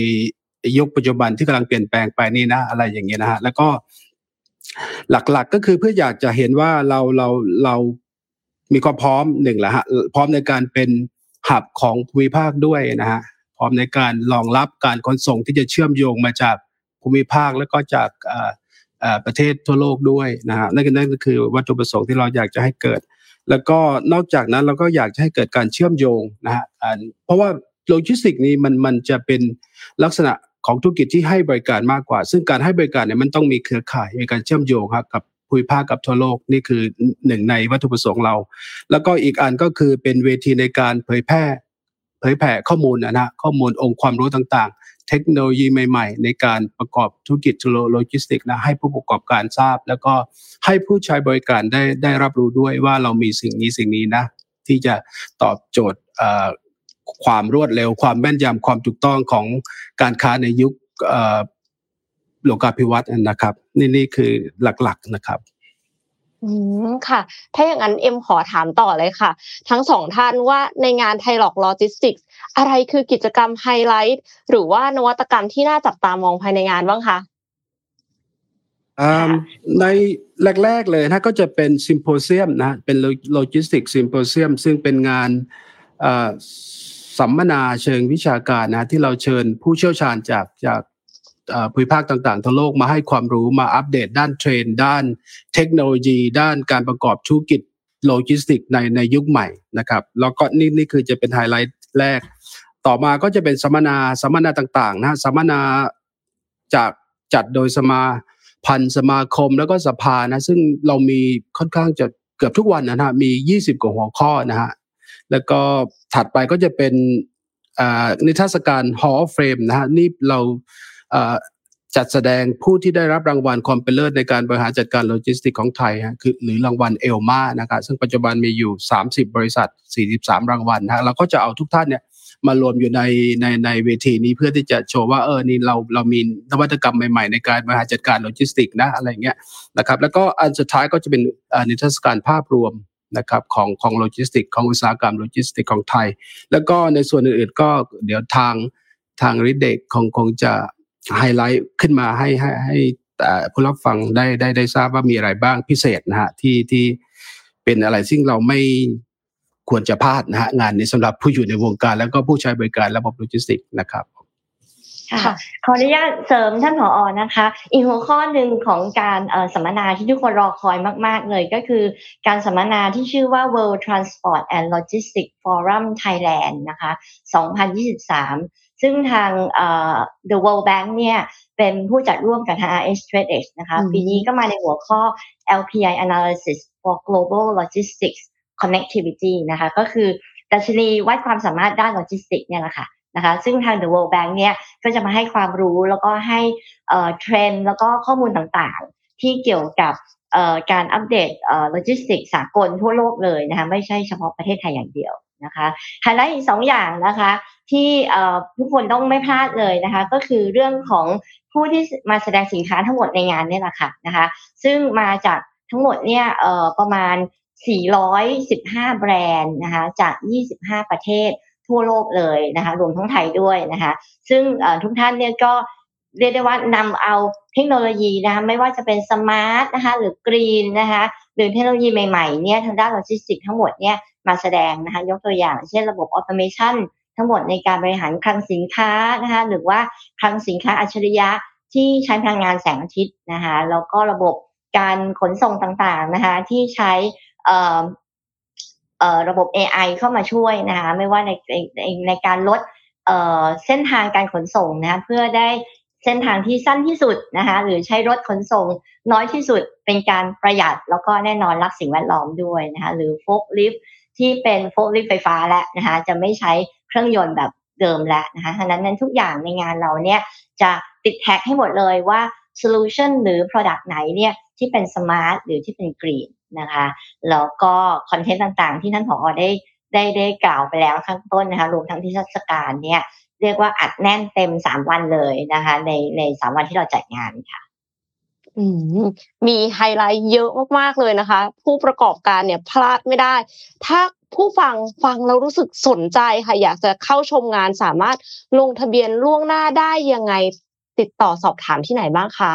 Speaker 4: ยุคปัจจุบันที่กำลังเปลี่ยนแปลงไปนี่นะอะไรอย่างเงี้ยนะฮะแล้วก็ หลักๆกก็คือเพื่ออยากจะเห็นว่าเราเราเรามีความพร้อมหนึ่งแหละฮะพร้อมในการเป็นหับของภูมิภาคด้วยนะฮะพร้อมในการรองรับการขนส่งที่จะเชื่อมโยงมาจากภูมิภาคแล้วก็จากประเทศทั่วโลกด้วยนะฮะนั่นนั่นก็คือวัตถุประสงค์ที่เราอยากจะให้เกิด แล้วก็นอกจากนั้นเราก็อยากจะให้เกิดการเชื่อมโยงนะฮะเพราะว่าโลจิสติกนี้มันมันจะเป็นลักษณะ ของธุรกิจที่ให้บริการมากกว่า ซึ่งการให้บริการเนี่ยมันต้องมีเครือข่ายในการเชื่อมโยงครับกับภูมิภาคกับทั่วโลกนี่คือหนึ่งในวัตถุประสงค์เรา แล้วก็อีกอันก็คือเป็นเวทีในการเผยแพร่เผยแผ่ข้อมูลนะฮะข้อมูลองค์ความรู้ต่างๆ เทคโนโลยีใหม่ ๆ ในการประกอบธุรกิจโลจิสติกนะให้ผู้ประกอบการทราบ แล้วก็ให้ผู้ใช้บริการได้ได้รับรู้ด้วยว่าเรามีสิ่งนี้สิ่งนี้นะ ที่จะตอบโจทย์ ความรวดเร็ว ความแม่นยำความถูกต้องของการค้าในยุคโลกาภิวัตน์นะครับ นี่นี่คือหลักๆนะครับ
Speaker 2: อืมค่ะ ถ้าอย่างนั้นเอ็มขอถามต่อเลยค่ะ ทั้งสองท่านว่าในงาน TILOG-LOGISTIX อะไรคือกิจกรรมไฮไลท์หรือว่านวัตกรรมที่น่าจับตามองภายในงานบ้างคะ
Speaker 4: ในแรก ๆเลยนะก็จะเป็น symposium นะเป็น logistics symposium ซึ่งเป็นงาน สัมมนาเชิงวิชาการนะที่เราเชิญผู้เชี่ยวชาญจากจากภูมิภาคต่างๆ ทั่วโลกมาให้ความรู้มาอัปเดตด้านเทรนด์ด้านเทคโนโลยี ด้านการประกอบธุรกิจโลจิสติกในในยุคใหม่นะครับแล้วก็นี่นี่คือจะเป็นไฮไลท์แรก ต่อมาก็จะเป็นสัมมนาสัมมนาต่างๆนะสัมมนาจากจัดโดยสมาพันธ์สมาคมแล้วก็สภานะซึ่งเรามีค่อนข้างจะเกือบทุกวันนะฮะมี 20 กว่าหัวข้อนะฮะ แล้วก็ถัดไปก็จะเป็นนิทรรศการ Hall of Fame นะฮะนี่เราจัดแสดงผู้ที่ได้รับรางวัลความเป็นเลิศในการบริหารจัดการโลจิสติกของไทยฮะคือหรือรางวัล ELMA นะครับซึ่งปัจจุบันมีอยู่ 30 บริษัท 43 รางวัลนะเราก็จะเอาทุกท่านเนี่ยมารวมอยู่ในในในเวทีนี้เพื่อที่จะโชว์ว่าเออนี่เราเรามีนวัตกรรมใหม่ๆ ในการบริหารจัดการโลจิสติกนะอะไรเงี้ยนะครับแล้วก็อันสุดท้ายก็จะเป็นนิทรรศการภาพรวม นะครับของของโลจิสติกของอุตสาหกรรมโลจิสติกของไทย แล้วก็ในส่วนอื่นๆก็เดี๋ยวทางทาง Reed Tradex คงคงจะไฮไลท์ขึ้นมาให้ให้ให้ผู้รับฟังได้ได้ได้ทราบว่ามีอะไรบ้างพิเศษนะฮะที่ที่เป็นอะไรซึ่งเราไม่ควรจะพลาดนะฮะงานนี้สำหรับผู้อยู่ในวงการแล้วก็ผู้ใช้บริการระบบโลจิสติกนะครับ
Speaker 5: ค่ะขออนุญาตเสริมท่านผออนะคะ อีกหัวข้อหนึ่งของการสัมมนาที่ทุกคนรอคอยมาก ๆ เลยก็คือการสัมมนาที่ชื่อว่า World Transport and Logistics Forum Thailand นะคะ 2023 ซึ่งทาง The World Bank เนี่ยเป็นผู้จัดร่วมกับทาง RH Trade X นะคะ ปีนี้ก็มาในหัวข้อ LPI Analysis for Global Logistics Connectivity นะคะ ก็คือดัชนีวัดความสามารถด้านโลจิสติกเนี่ยแหละค่ะ นะคะซึ่งทาง The World Bank เนี่ยก็จะมาให้ความรู้แล้วก็ให้เทรนด์แล้วก็ข้อมูลต่างๆ ที่เกี่ยวกับการอัปเดตโลจิสติกสากลทั่วโลกเลยนะคะไม่ใช่เฉพาะประเทศไทยอย่างเดียวนะคะไฮไลท์อีกสองอย่างนะคะที่ทุกคนต้องไม่พลาดเลยนะคะก็คือเรื่องของผู้ที่มาแสดงสินค้าทั้งหมดในงานนี่แหละค่ะนะคะซึ่งมาจากทั้งหมดเนี่ยประมาณ 415 แบรนด์นะคะจาก 25 ประเทศ ทั่วโลกเลยนะคะรวมทั้งไทยด้วยนะคะซึ่งทุกท่านเนี่ยก็เรียกได้ว่านำเอาเทคโนโลยีนะคะไม่ว่าจะเป็น smart นะคะหรือ green นะคะหรือเทคโนโลยีใหม่ๆเนี่ยทางด้านโลจิสติกทั้งหมดเนี่ยมาแสดงนะคะยกตัวอย่าง เช่นระบบ automationทั้งหมดในการบริหารคลังสินค้านะคะหรือว่าคลังสินค้าอัจฉริยะที่ใช้พลังงานแสงอาทิตย์นะคะแล้วก็ระบบการขนส่งต่างๆนะคะที่ใช้ ระบบ AI เข้ามาช่วยนะคะไม่ว่าในในในการลดเส้นทางการขนส่งนะเพื่อได้เส้นทางที่สั้นที่สุดนะคะหรือใช้รถขนส่งน้อยที่สุดเป็นการประหยัดแล้วก็แน่นอนรักสิ่งแวดล้อมด้วยนะคะหรือโฟกลิฟที่เป็นโฟกลิฟไฟฟ้าแล้วนะคะจะไม่ใช้เครื่องยนต์แบบเดิมแล้วนะคะฉะนั้นนั้นทุกอย่างในงานเราเนี่ยจะติด tag ให้หมดเลยว่าโซลูชันหรือ Product ไหนเนี่ยที่เป็น smart หรือที่เป็น green นะคะแล้วก็คอนเทนต์ต่างๆ ที่ท่านผอได้ได้ได้กล่าวไปแล้วข้างต้นนะคะรวมทั้งนิทรรศการเนี่ยเรียกว่าอัดแน่นเต็มสามวันเลยนะคะ ในในสามวันที่เราจัดงานค่ะ
Speaker 2: มีไฮไลท์เยอะมากๆเลยนะคะ ผู้ประกอบการเนี่ยพลาดไม่ได้ ถ้าผู้ฟังฟังแล้วรู้สึกสนใจค่ะ อยากจะเข้าชมงานสามารถลงทะเบียนล่วงหน้าได้ยังไงติดต่อสอบถามที่ไหนบ้างคะ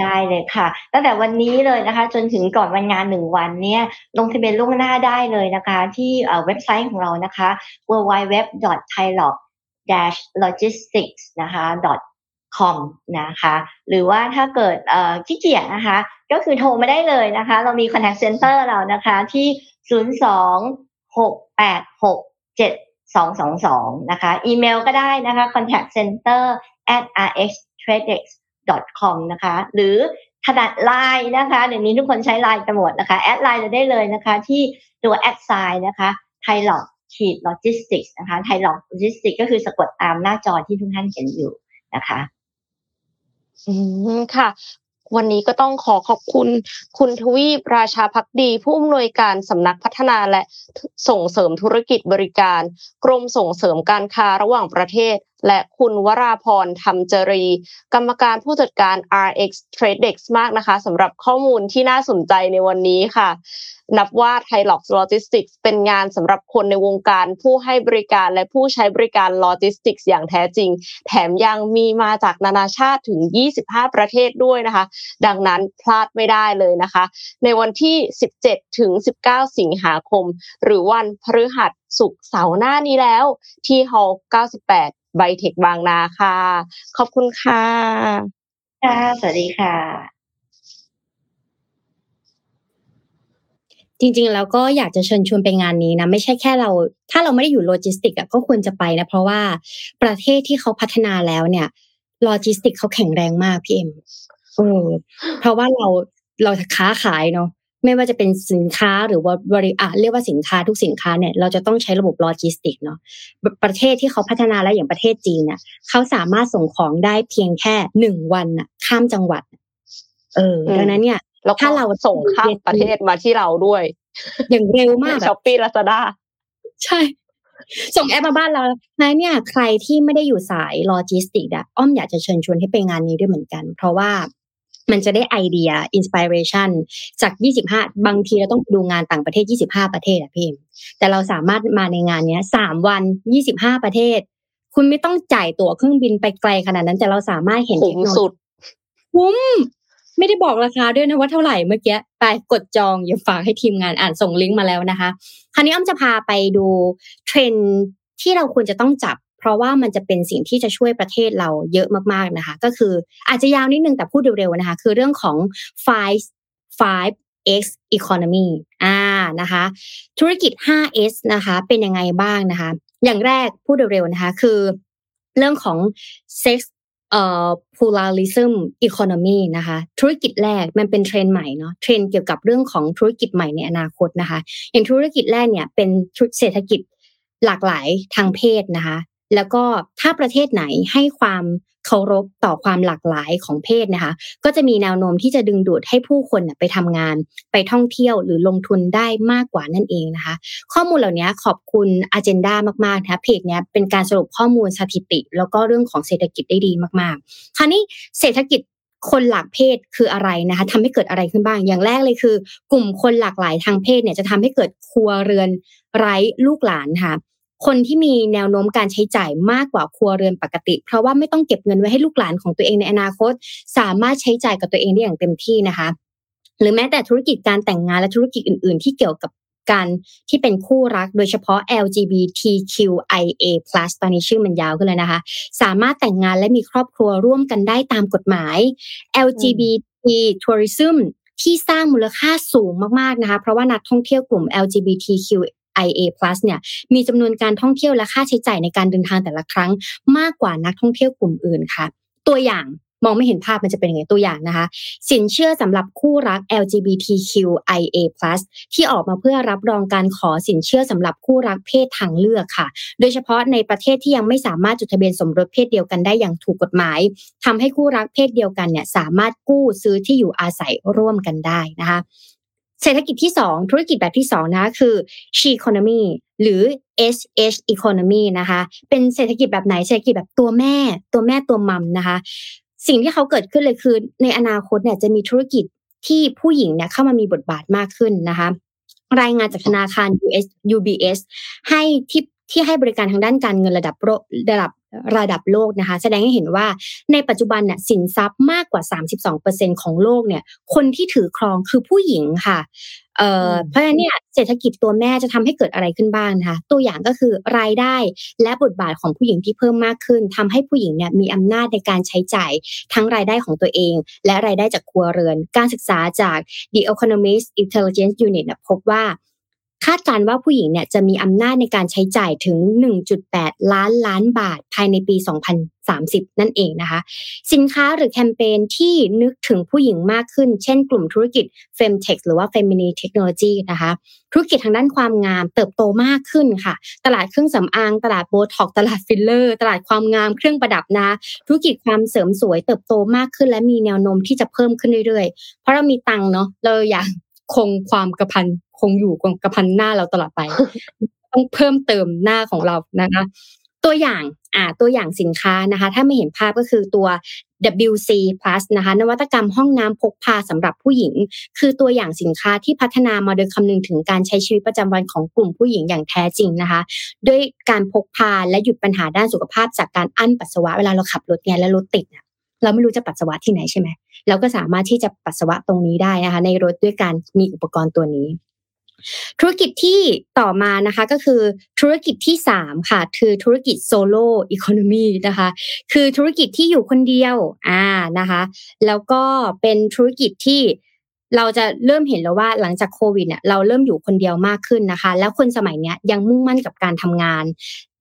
Speaker 5: ได้เลยค่ะ ตั้งแต่วันนี้เลยนะคะ จนถึงก่อนวันงานหนึ่งวันเนี่ยลงทะเบียนล่วงหน้าได้เลยนะคะ ที่เว็บไซต์ของเรานะคะ www.thailog-logistics นะคะ com นะคะ หรือว่าถ้าเกิดขี้เกียจนะคะ ก็คือโทรมาได้เลยนะคะ เรามี contact center เรานะคะที่ 02-686-7222 นะคะ อีเมลก็ได้นะคะ contact center at rxtradex com นะคะ หรือถนัดไลน์นะคะเดี๋ยวนี้ทุกคนใช้ไลน์กันหมดนะคะ แอดไลน์เราได้เลยนะคะ ที่ตัว at sign นะคะ TILOG ขีด LOGISTIX นะคะ TILOG-LOGISTIX ก็คือสะกดตามหน้าจอที่ทุกท่านเห็นอยู่นะคะ
Speaker 2: อืมค่ะ วันนี้ก็ต้องขอขอบคุณ คุณทวีปราชาพักดี ผู้อำนวยการสำนักพัฒนาและส่งเสริมธุรกิจบริการ กรมส่งเสริมการค้าระหว่างประเทศ และคุณวราพรธรรมจรี กรรมการผู้จัดการ RX Tradex มากนะคะสำหรับข้อมูลที่น่าสนใจในวันนี้ค่ะ นับว่า TILOG-LOGISTIX เป็นงานสำหรับคนในวงการผู้ให้บริการและผู้ใช้บริการโลจิสติกส์อย่างแท้จริง แถมยังมีมาจากนานาชาติถึง 25 ประเทศด้วยนะคะ ดังนั้นพลาดไม่ได้เลยนะคะ ในวันที่ 17 ถึง 19 สิงหาคม หรือวันพฤหัสสุกเสาร์หน้านี้แล้ว ที่ฮอล98 ไบเทคบางนาค่ะ ขอบคุณค่ะ
Speaker 5: ค่ะสวัสดีค่ะ
Speaker 3: จริงๆแล้วก็อยากจะเชิญชวนไปงานนี้นะ ไม่ใช่แค่เรา ถ้าเราไม่ได้อยู่โลจิสติกอะก็ควรจะไปนะ เพราะว่าประเทศที่เขาพัฒนาแล้วเนี่ยโลจิสติกเขาแข็งแรงมากพี่เอ็มเออเพราะว่าเราเราค้าขายเนาะ ไม่ว่าจะเป็นสินค้าหรือว่าบริอะเรียกว่าสินค้าทุกสินค้าเนี่ยเราจะต้องใช้ระบบโลจิสติกเนาะประเทศที่เขาพัฒนาแล้วอย่างประเทศจีนเนี่ยเขาสามารถส่งของได้เพียงแค่หนึ่งวันน่ะข้ามจังหวัด เออดังนั้นเนี่ย
Speaker 2: ถ้าเราส่งข้ามประเทศมาที่เราด้วย
Speaker 3: อย่างเร็วมาก
Speaker 2: Shopee Lazada
Speaker 3: ใช่ส่งแอปมาบ้านเรานะเนี่ย ใครที่ไม่ได้อยู่สายโลจิสติกอะอ้อมอยากจะเชิญชวนให้ไปงานนี้ด้วยเหมือนกัน เพราะว่า มันจะได้ไอเดีย inspiration จาก 25 บางทีเราต้องดูงานต่างประเทศ 25 ประเทศอะพี่แต่เราสามารถมาในงานนี้สามวัน 25 ประเทศ คุณไม่ต้องจ่ายตั๋วเครื่องบินไปไกลขนาดนั้น แต่เราสามารถเห็น
Speaker 2: เทคโนโลยี
Speaker 3: คุ้มไม่ได้บอกราคาด้วยนะว่าเท่าไหร่เมื่อกี้ไปกดจองอย่าฝากให้ทีมงานอ่านส่งลิงก์มาแล้วนะคะ คราวนี้อ้อมจะพาไปดูเทรนที่เราควรจะต้องจับ เพราะว่ามันจะเป็นสิ่งที่จะช่วยประเทศเราเยอะมากๆนะคะ ก็คืออาจจะยาวนิดนึงแต่พูดเร็วๆนะคะ คือเรื่องของ five five X economy อ่านะคะ ธุรกิจ 5S นะคะ เป็นยังไงบ้างนะคะ อย่างแรกพูดเร็วๆนะคะ คือเรื่องของ sex เอ่อ pluralism economy นะคะ ธุรกิจแรกมันเป็นเทรนใหม่เนาะเทรนเกี่ยวกับเรื่องของธุรกิจใหม่ในอนาคตนะคะ อย่างธุรกิจแรกเนี่ยเป็นเศรษฐกิจหลากหลายทางเพศนะคะ แล้วก็ถ้าประเทศไหนให้ความเคารพต่อความหลากหลายของเพศนะคะ ก็จะมีแนวโน้มที่จะดึงดูดให้ผู้คนไปทำงาน ไปท่องเที่ยวหรือลงทุนได้มากกว่านั่นเองนะคะ ข้อมูลเหล่านี้ขอบคุณอ g e n d a มากๆนะคะเพจนี้เป็นการสรุปข้อมูลสถิติ แล้วก็เรื่องของเศรษฐกิจได้ดีมากๆคราวนี้เศรษฐกิจคนหลากเพศคืออะไรนะคะทำให้เกิดอะไรขึ้นบ้าง อย่างแรกเลยคือ กลุ่มคนหลากหลายทางเพศเนี่ยจะทำให้เกิดครัวเรือนไร้ลูกหลานค่ะ คนที่มีแนวโน้มการใช้จ่ายมากกว่าครัวเรือนปกติ เพราะว่าไม่ต้องเก็บเงินไว้ให้ลูกหลานของตัวเองในอนาคต สามารถใช้จ่ายกับตัวเองได้อย่างเต็มที่นะคะ หรือแม้แต่ธุรกิจการแต่งงานและธุรกิจอื่น ๆ ที่เกี่ยวกับการที่เป็นคู่รักโดยเฉพาะ LGBTQIA+ ตอนนี้ชื่อมันยาวขึ้นเลยนะคะ สามารถแต่งงานและมีครอบครัวร่วมกันได้ตามกฎหมาย LGBT tourism ที่สร้างมูลค่าสูงมากๆนะคะ เพราะว่านักท่องเที่ยวกลุ่ม LGBTQ LGBTQIA+ เนี่ยมีจำนวนการท่องเที่ยวและค่าใช้จ่ายในการเดินทางแต่ละครั้ง มากกว่านักท่องเที่ยวกลุ่มอื่นค่ะ ตัวอย่างมองไม่เห็นภาพมันจะเป็นยังไงตัวอย่างนะคะ สินเชื่อสำหรับคู่รัก LGBTQIA+ ที่ออกมาเพื่อรับรองการขอสินเชื่อสำหรับคู่รักเพศทางเลือกค่ะ โดยเฉพาะในประเทศที่ยังไม่สามารถจดทะเบียนสมรสเพศเดียวกันได้อย่างถูกกฎหมายทำให้คู่รักเพศเดียวกันเนี่ยสามารถกู้ซื้อที่อยู่อาศัยร่วมกันได้นะคะ เศรษฐกิจที่2ธุรกิจแบบที่2นะคะคือ she economy หรือ SH economy นะคะ เป็นเศรษฐกิจแบบไหนเศรษฐกิจแบบตัวแม่ ตัวแม่ตัวมัมนะคะ สิ่งที่เขาเกิดขึ้นเลยคือ ในอนาคตเนี่ยจะมีธุรกิจที่ผู้หญิงเนี่ยเข้ามามีบทบาทมากขึ้นนะคะ รายงานจากธนาคาร US UBS ให้ที่ที่ให้บริการทางด้านการเงินระดับระดับ ระดับโลกนะคะ แสดงให้เห็นว่าในปัจจุบันเนี่ยสินทรัพย์มากกว่า 32%ของโลกเนี่ย คนที่ถือครองคือผู้หญิงค่ะเอ่อเพราะฉะนั้นเนี่ยเศรษฐกิจตัวแม่จะทำให้เกิดอะไรขึ้นบ้างนะคะตัวอย่างก็คือรายได้และบทบาทของผู้หญิงที่เพิ่มมากขึ้นทำให้ผู้หญิงเนี่ยมีอำนาจในการใช้จ่ายทั้งรายได้ของตัวเอง และรายได้จากครัวเรือน การศึกษาจาก The Economist Intelligence Unit พบว่า คาดการว่าผู้หญิงเนี่ยจะมีอำนาจในการใช้จ่ายถึง 1.8 ล้านล้านบาทภายในปี 2030 นั่นเองนะคะ สินค้าหรือแคมเปญที่นึกถึงผู้หญิงมากขึ้น เช่นกลุ่มธุรกิจ Femtech หรือว่า Feminine Technology นะคะ ธุรกิจทางด้านความงามเติบโตมากขึ้นค่ะ ตลาดเครื่องสำอาง ตลาดโบท็อกตลาดฟิลเลอร์ ตลาดความงามเครื่องประดับนะ ธุรกิจความเสริมสวยเติบโตมากขึ้น และมีแนวโน้มที่จะเพิ่มขึ้นเรื่อยๆ เพราะเรามีตังค์เนาะเราอยากคงความกระพัน คงอยู่กระพันหน้าเราตลอดไป ต้องเพิ่มเติมหน้าของเรานะคะ ตัวอย่างอ่าตัวอย่างสินค้านะคะ ถ้าไม่เห็นภาพก็คือตัว WC Plus นะคะ นวัตกรรมห้องน้ำพกพาสำหรับผู้หญิง คือตัวอย่างสินค้าที่พัฒนามาโดยคำนึงถึงการใช้ชีวิตประจำวันของกลุ่มผู้หญิงอย่างแท้จริงนะคะ ด้วยการพกพาและหยุดปัญหาด้านสุขภาพจากการอั้นปัสสาวะเวลาเราขับรถไงแล้วรถติดเราไม่รู้จะปัสสาวะที่ไหนใช่ไหมเราก็สามารถที่จะปัสสาวะตรงนี้ได้นะคะ ในรถด้วยการมีอุปกรณ์ตัวนี้ ธุรกิจที่ต่อมานะคะก็คือธุรกิจที่สามค่ะ คือธุรกิจโซโล่อีโคโนมีนะคะ คือธุรกิจที่อยู่คนเดียวอ่านะคะ แล้วก็เป็นธุรกิจที่เราจะเริ่มเห็นแล้วว่าหลังจากโควิดเนี่ยเราเริ่มอยู่คนเดียวมากขึ้นนะคะ แล้วคนสมัยนี้ยยังมุ่งมั่นกับการทำงาน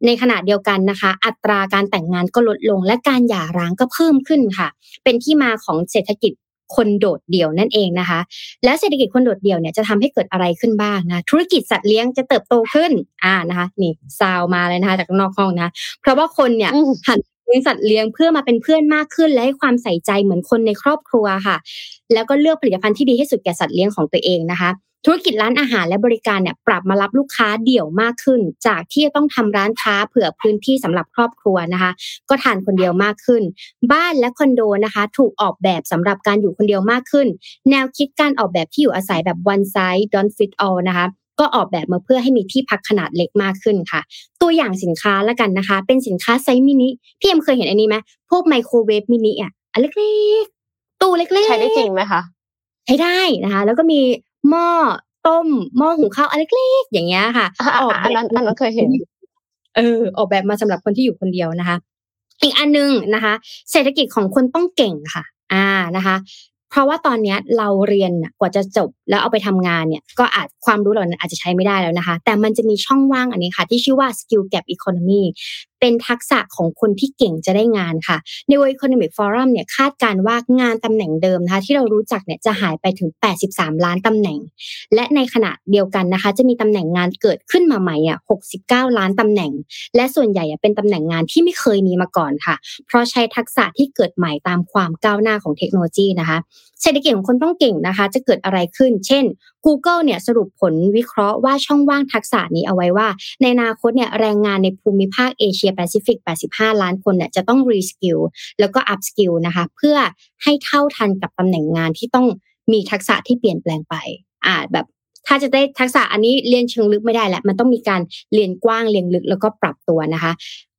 Speaker 3: ในขณะเดียวกันนะคะ อัตราการแต่งงานก็ลดลง และการหย่าร้างก็เพิ่มขึ้นค่ะ เป็นที่มาของเศรษฐกิจ คนโดดเดี่ยวนั่นเองนะคะ และเศรษฐกิจคนโดดเดี่ยวเนี่ยจะทำให้เกิดอะไรขึ้นบ้างนะธุรกิจสัตว์เลี้ยงจะเติบโตขึ้นอ่านะคะนี่ซาวมาเลยนะคะจากนอกห้องนะ เพราะว่าคนเนี่ยหันเลี้ยงสัตว์เลี้ยงเพื่อมาเป็นเพื่อนมากขึ้น และให้ความใส่ใจเหมือนคนในครอบครัวค่ะ แล้วก็เลือกผลิตภัณฑ์ที่ดีที่สุดแก่สัตว์เลี้ยงของตัวเองนะคะ ธุรกิจร้านอาหารและบริการเนี่ยปรับมารับลูกค้าเดี่ยวมากขึ้น จากที่จะต้องทำร้านค้าเผื่อพื้นที่สำหรับครอบครัวนะคะ ก็ทานคนเดียวมากขึ้น บ้านและคอนโดนะคะ ถูกออกแบบสำหรับการอยู่คนเดียวมากขึ้น แนวคิดการออกแบบที่อยู่อาศัยแบบ one size don't fit all นะคะก็ออกแบบมาเพื่อให้มีที่พักขนาดเล็กมากขึ้นค่ะ ตัวอย่างสินค้าละกันนะคะ เป็นสินค้า size mini พี่เอ็มเคยเห็นอันนี้ไหมพวกไมโครเวฟมินิอะอันเล็กๆตู้เล็กๆ
Speaker 2: ใช้ได้จริงไหมคะ
Speaker 3: ใช้ได้นะคะ แล้วก็มี หม้อต้มหม้อหุงข้าวอันเล็กๆอย่างเงี้ยค่ะ
Speaker 2: อะอะอันนั้นอันนั้นเคยเห็น
Speaker 3: เออ ออกแบบมาสำหรับคนที่อยู่คนเดียวนะคะ อีกอันนึงนะคะ เศรษฐกิจของคนต้องเก่งค่ะ อ่านะคะ เพราะว่าตอนเนี้ยเราเรียนน่ะกว่าจะจบแล้วเอาไปทำงานเนี่ย ก็อาจความรู้เหล่านั้นอาจจะใช้ไม่ได้แล้วนะคะ แต่มันจะมีช่องว่างอันนี้ค่ะ ที่ชื่อว่า skill gap economy เป็นทักษะของคนที่เก่งจะได้งานค่ะ ใน World Economic Forum เนี่ยคาดการว่างานตำแหน่งเดิมนะคะที่เรารู้จักเนี่ยจะหายไปถึง 83 ล้านตำแหน่ง และในขณะเดียวกันนะคะ จะมีตำแหน่งงานเกิดขึ้นมาใหม่อะ69 ล้านตำแหน่ง และส่วนใหญ่อะเป็นตำแหน่งงานที่ไม่เคยมีมาก่อนค่ะ เพราะใช้ทักษะที่เกิดใหม่ตามความก้าวหน้าของเทคโนโลยีนะคะเศรษฐกิจของคนต้องเก่งนะคะ จะเกิดอะไรขึ้น เช่น Google เนี่ยสรุปผลวิเคราะห์ว่าช่องว่างทักษะนี้เอาไว้ว่า ในอนาคตเนี่ยแรงงานในภูมิภาคเอเชียแปซิฟิก 85 ล้านคนเนี่ยจะต้อง reskill แล้วก็ upskill นะคะเพื่อให้เท่าทันกับตำแหน่งงานที่ต้องมีทักษะที่เปลี่ยนแปลงไปอ่าแบบถ้าจะได้ทักษะอันนี้เรียนเชิงลึกไม่ได้แหละมันต้องมีการเรียนกว้างเรียนลึกแล้วก็ปรับตัวนะคะ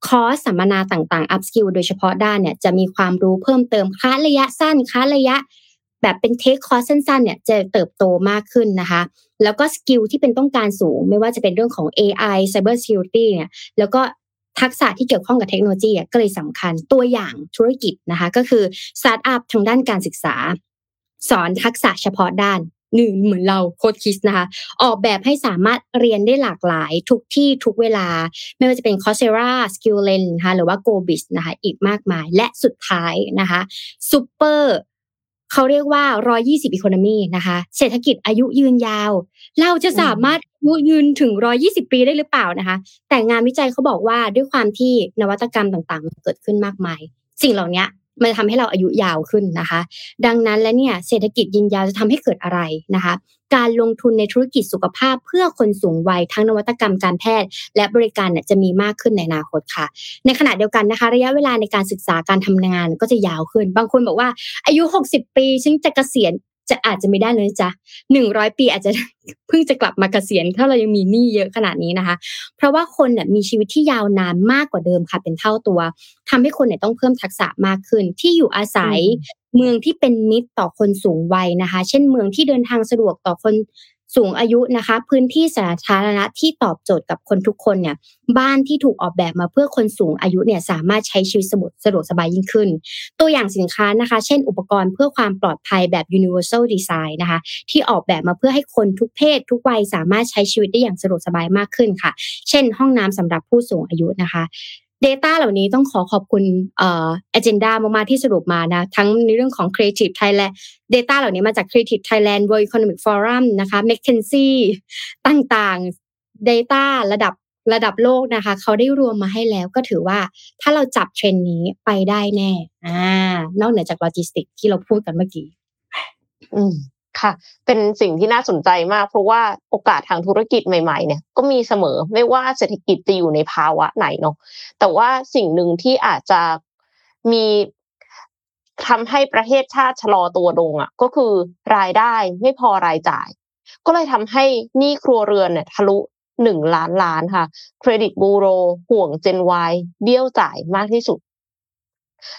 Speaker 3: คอร์สสัมมนาต่างๆ upskill โดยเฉพาะด้านเนี่ยจะมีความรู้เพิ่มเติมคอร์สระยะสั้นคอร์สระยะ แบบเป็น take course สั้นๆเนี่ยจะเติบโตมากขึ้นนะคะ แล้วก็ skill ที่เป็นต้องการสูง ไม่ว่าจะเป็นเรื่องของ AI Cyber Security เนี่ยแล้วก็ทักษะที่เกี่ยวข้องกับเทคโนโลยีก็เลยสำคัญตัวอย่างธุรกิจนะคะ ก็คือสตาร์ทอัพทางด้านการศึกษา สอนทักษะเฉพาะด้านหนึ่งเหมือนเราโค้ดคิสนะคะ ออกแบบให้สามารถเรียนได้หลากหลายทุกที่ทุกเวลา ไม่ว่าจะเป็น Coursera Skilllen นะคะหรือว่า GoBiz นะคะอีกมากมายและสุดท้ายนะคะ Super เขาเรียกว่า 120 Economy นะคะ เศรษฐกิจอายุยืนยาว เราจะสามารถอายุยืนถึง 120 ปีได้หรือเปล่านะคะ แต่งานวิจัยเขาบอกว่าด้วยความที่นวัตกรรมต่างๆ เกิดขึ้นมากมาย สิ่งเหล่านี้ มันจะทำให้เราอายุยาวขึ้นนะคะ ดังนั้นแล้วเนี่ยเศรษฐกิจยืนยาวจะทำให้เกิดอะไรนะคะ การลงทุนในธุรกิจสุขภาพเพื่อคนสูงวัยทั้งนวัตกรรมการแพทย์ และบริการเนี่ยจะมีมากขึ้นในอนาคตค่ะ ในขณะเดียวกันนะคะ ระยะเวลาในการศึกษาการทำงานก็จะยาวขึ้น บางคนบอกว่าอายุ 60 ปีฉันจะเกษียณ จะอาจจะไม่ได้เลยจ้ะหนึ่งร้อยปีอาจจะเพิ่งจะกลับมาเกษียณถ้าเรายังมีหนี้เยอะขนาดนี้นะคะ เพราะว่าคนเนี่ยมีชีวิตที่ยาวนานมากกว่าเดิมค่ะเป็นเท่าตัวทำให้คนเนี่ยต้องเพิ่มทักษะมากขึ้น ที่อยู่อาศัยเมืองที่เป็นมิตรต่อคนสูงวัยนะคะ เช่นเมืองที่เดินทางสะดวกต่อคน สูงอายุนะคะ พื้นที่สาธารณะที่ตอบโจทย์กับคนทุกคนเนี่ยบ้านที่ถูกออกแบบมาเพื่อคนสูงอายุเนี่ยสามารถใช้ชีวิตสะดวกสะดวกสบายยิ่งขึ้น ตัวอย่างสินค้านะคะ เช่น อุปกรณ์เพื่อความปลอดภัยแบบ universal design นะคะ ที่ออกแบบมาเพื่อให้คนทุกเพศ ทุกวัยสามารถใช้ชีวิตได้อย่างสะดวกสบายมากขึ้นค่ะ เช่น ห้องน้ำสำหรับผู้สูงอายุนะคะ Data เหล่านี้ต้องขอขอบคุณเอ่อ agenda มากๆที่สรุปมานะ ทั้งในเรื่องของ Creative Thailand Data เหล่านี้มาจาก Creative Thailand World Economic Forum นะคะ McKinsey ต่างๆ Data ระดับระดับโลกนะคะ เขาได้รวมมาให้แล้วก็ถือว่าถ้าเราจับเทรนนี้ไปได้แน่ อ่านอกเหนือจากโลจิสติกที่เราพูดกันเมื่อกี้
Speaker 2: อืม ค่ะ เป็นสิ่งที่น่าสนใจมากเพราะว่าโอกาสทางธุรกิจใหม่ๆเนี่ยก็มีเสมอไม่ว่าเศรษฐกิจจะอยู่ในภาวะไหนเนาะแต่ว่าสิ่งหนึ่งที่อาจจะมีทำให้ประเทศชาติชะลอตัวลงอะ ก็คือรายได้ไม่พอรายจ่าย ก็เลยทำให้หนี้ครัวเรือนเนี่ยทะลุหนึ่งล้านล้านค่ะ เครดิตบูโรห่วงเจนวเบี้ยวจ่ายมากที่สุด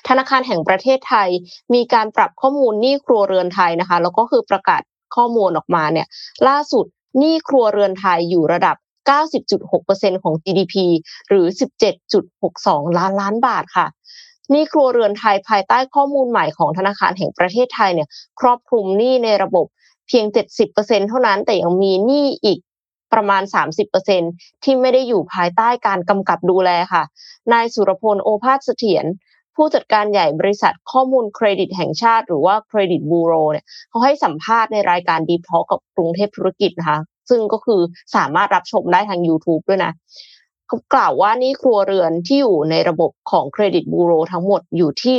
Speaker 2: ธนาคารแห่งประเทศไทย มีการปรับข้อมูลหนี้ครัวเรือนไทยนะคะ แล้วก็คือประกาศข้อมูลออกมาเนี่ยล่าสุดหนี้ครัวเรือนไทยอยู่ระดับ 90.6%ของ GDP หรือ 17.62 ล้านล้านบาทค่ะหนี้ครัวเรือนไทยภายใต้ข้อมูลใหม่ของธนาคารแห่งประเทศไทยเนี่ยครอบคลุมหนี้ในระบบเพียง 70%เท่านั้น แต่ยังมีหนี้อีกประมาณ 30%ที่ไม่ได้อยู่ภายใต้การกำกับดูแลค่ะ นายสุรพลโอภาสเสถียร ผู้จัดการใหญ่บริษัทข้อมูลเครดิตแห่งชาติ หรือว่าเครดิตบูโรเนี่ยเขาให้สัมภาษณ์ในรายการดีพอกับกรุงเทพธุรกิจนะคะ ซึ่งก็คือสามารถรับชมได้ทาง YouTube ด้วยนะเขากล่าวว่านี่ครัวเรือนที่อยู่ในระบบของเครดิตบูโรทั้งหมดอยู่ที่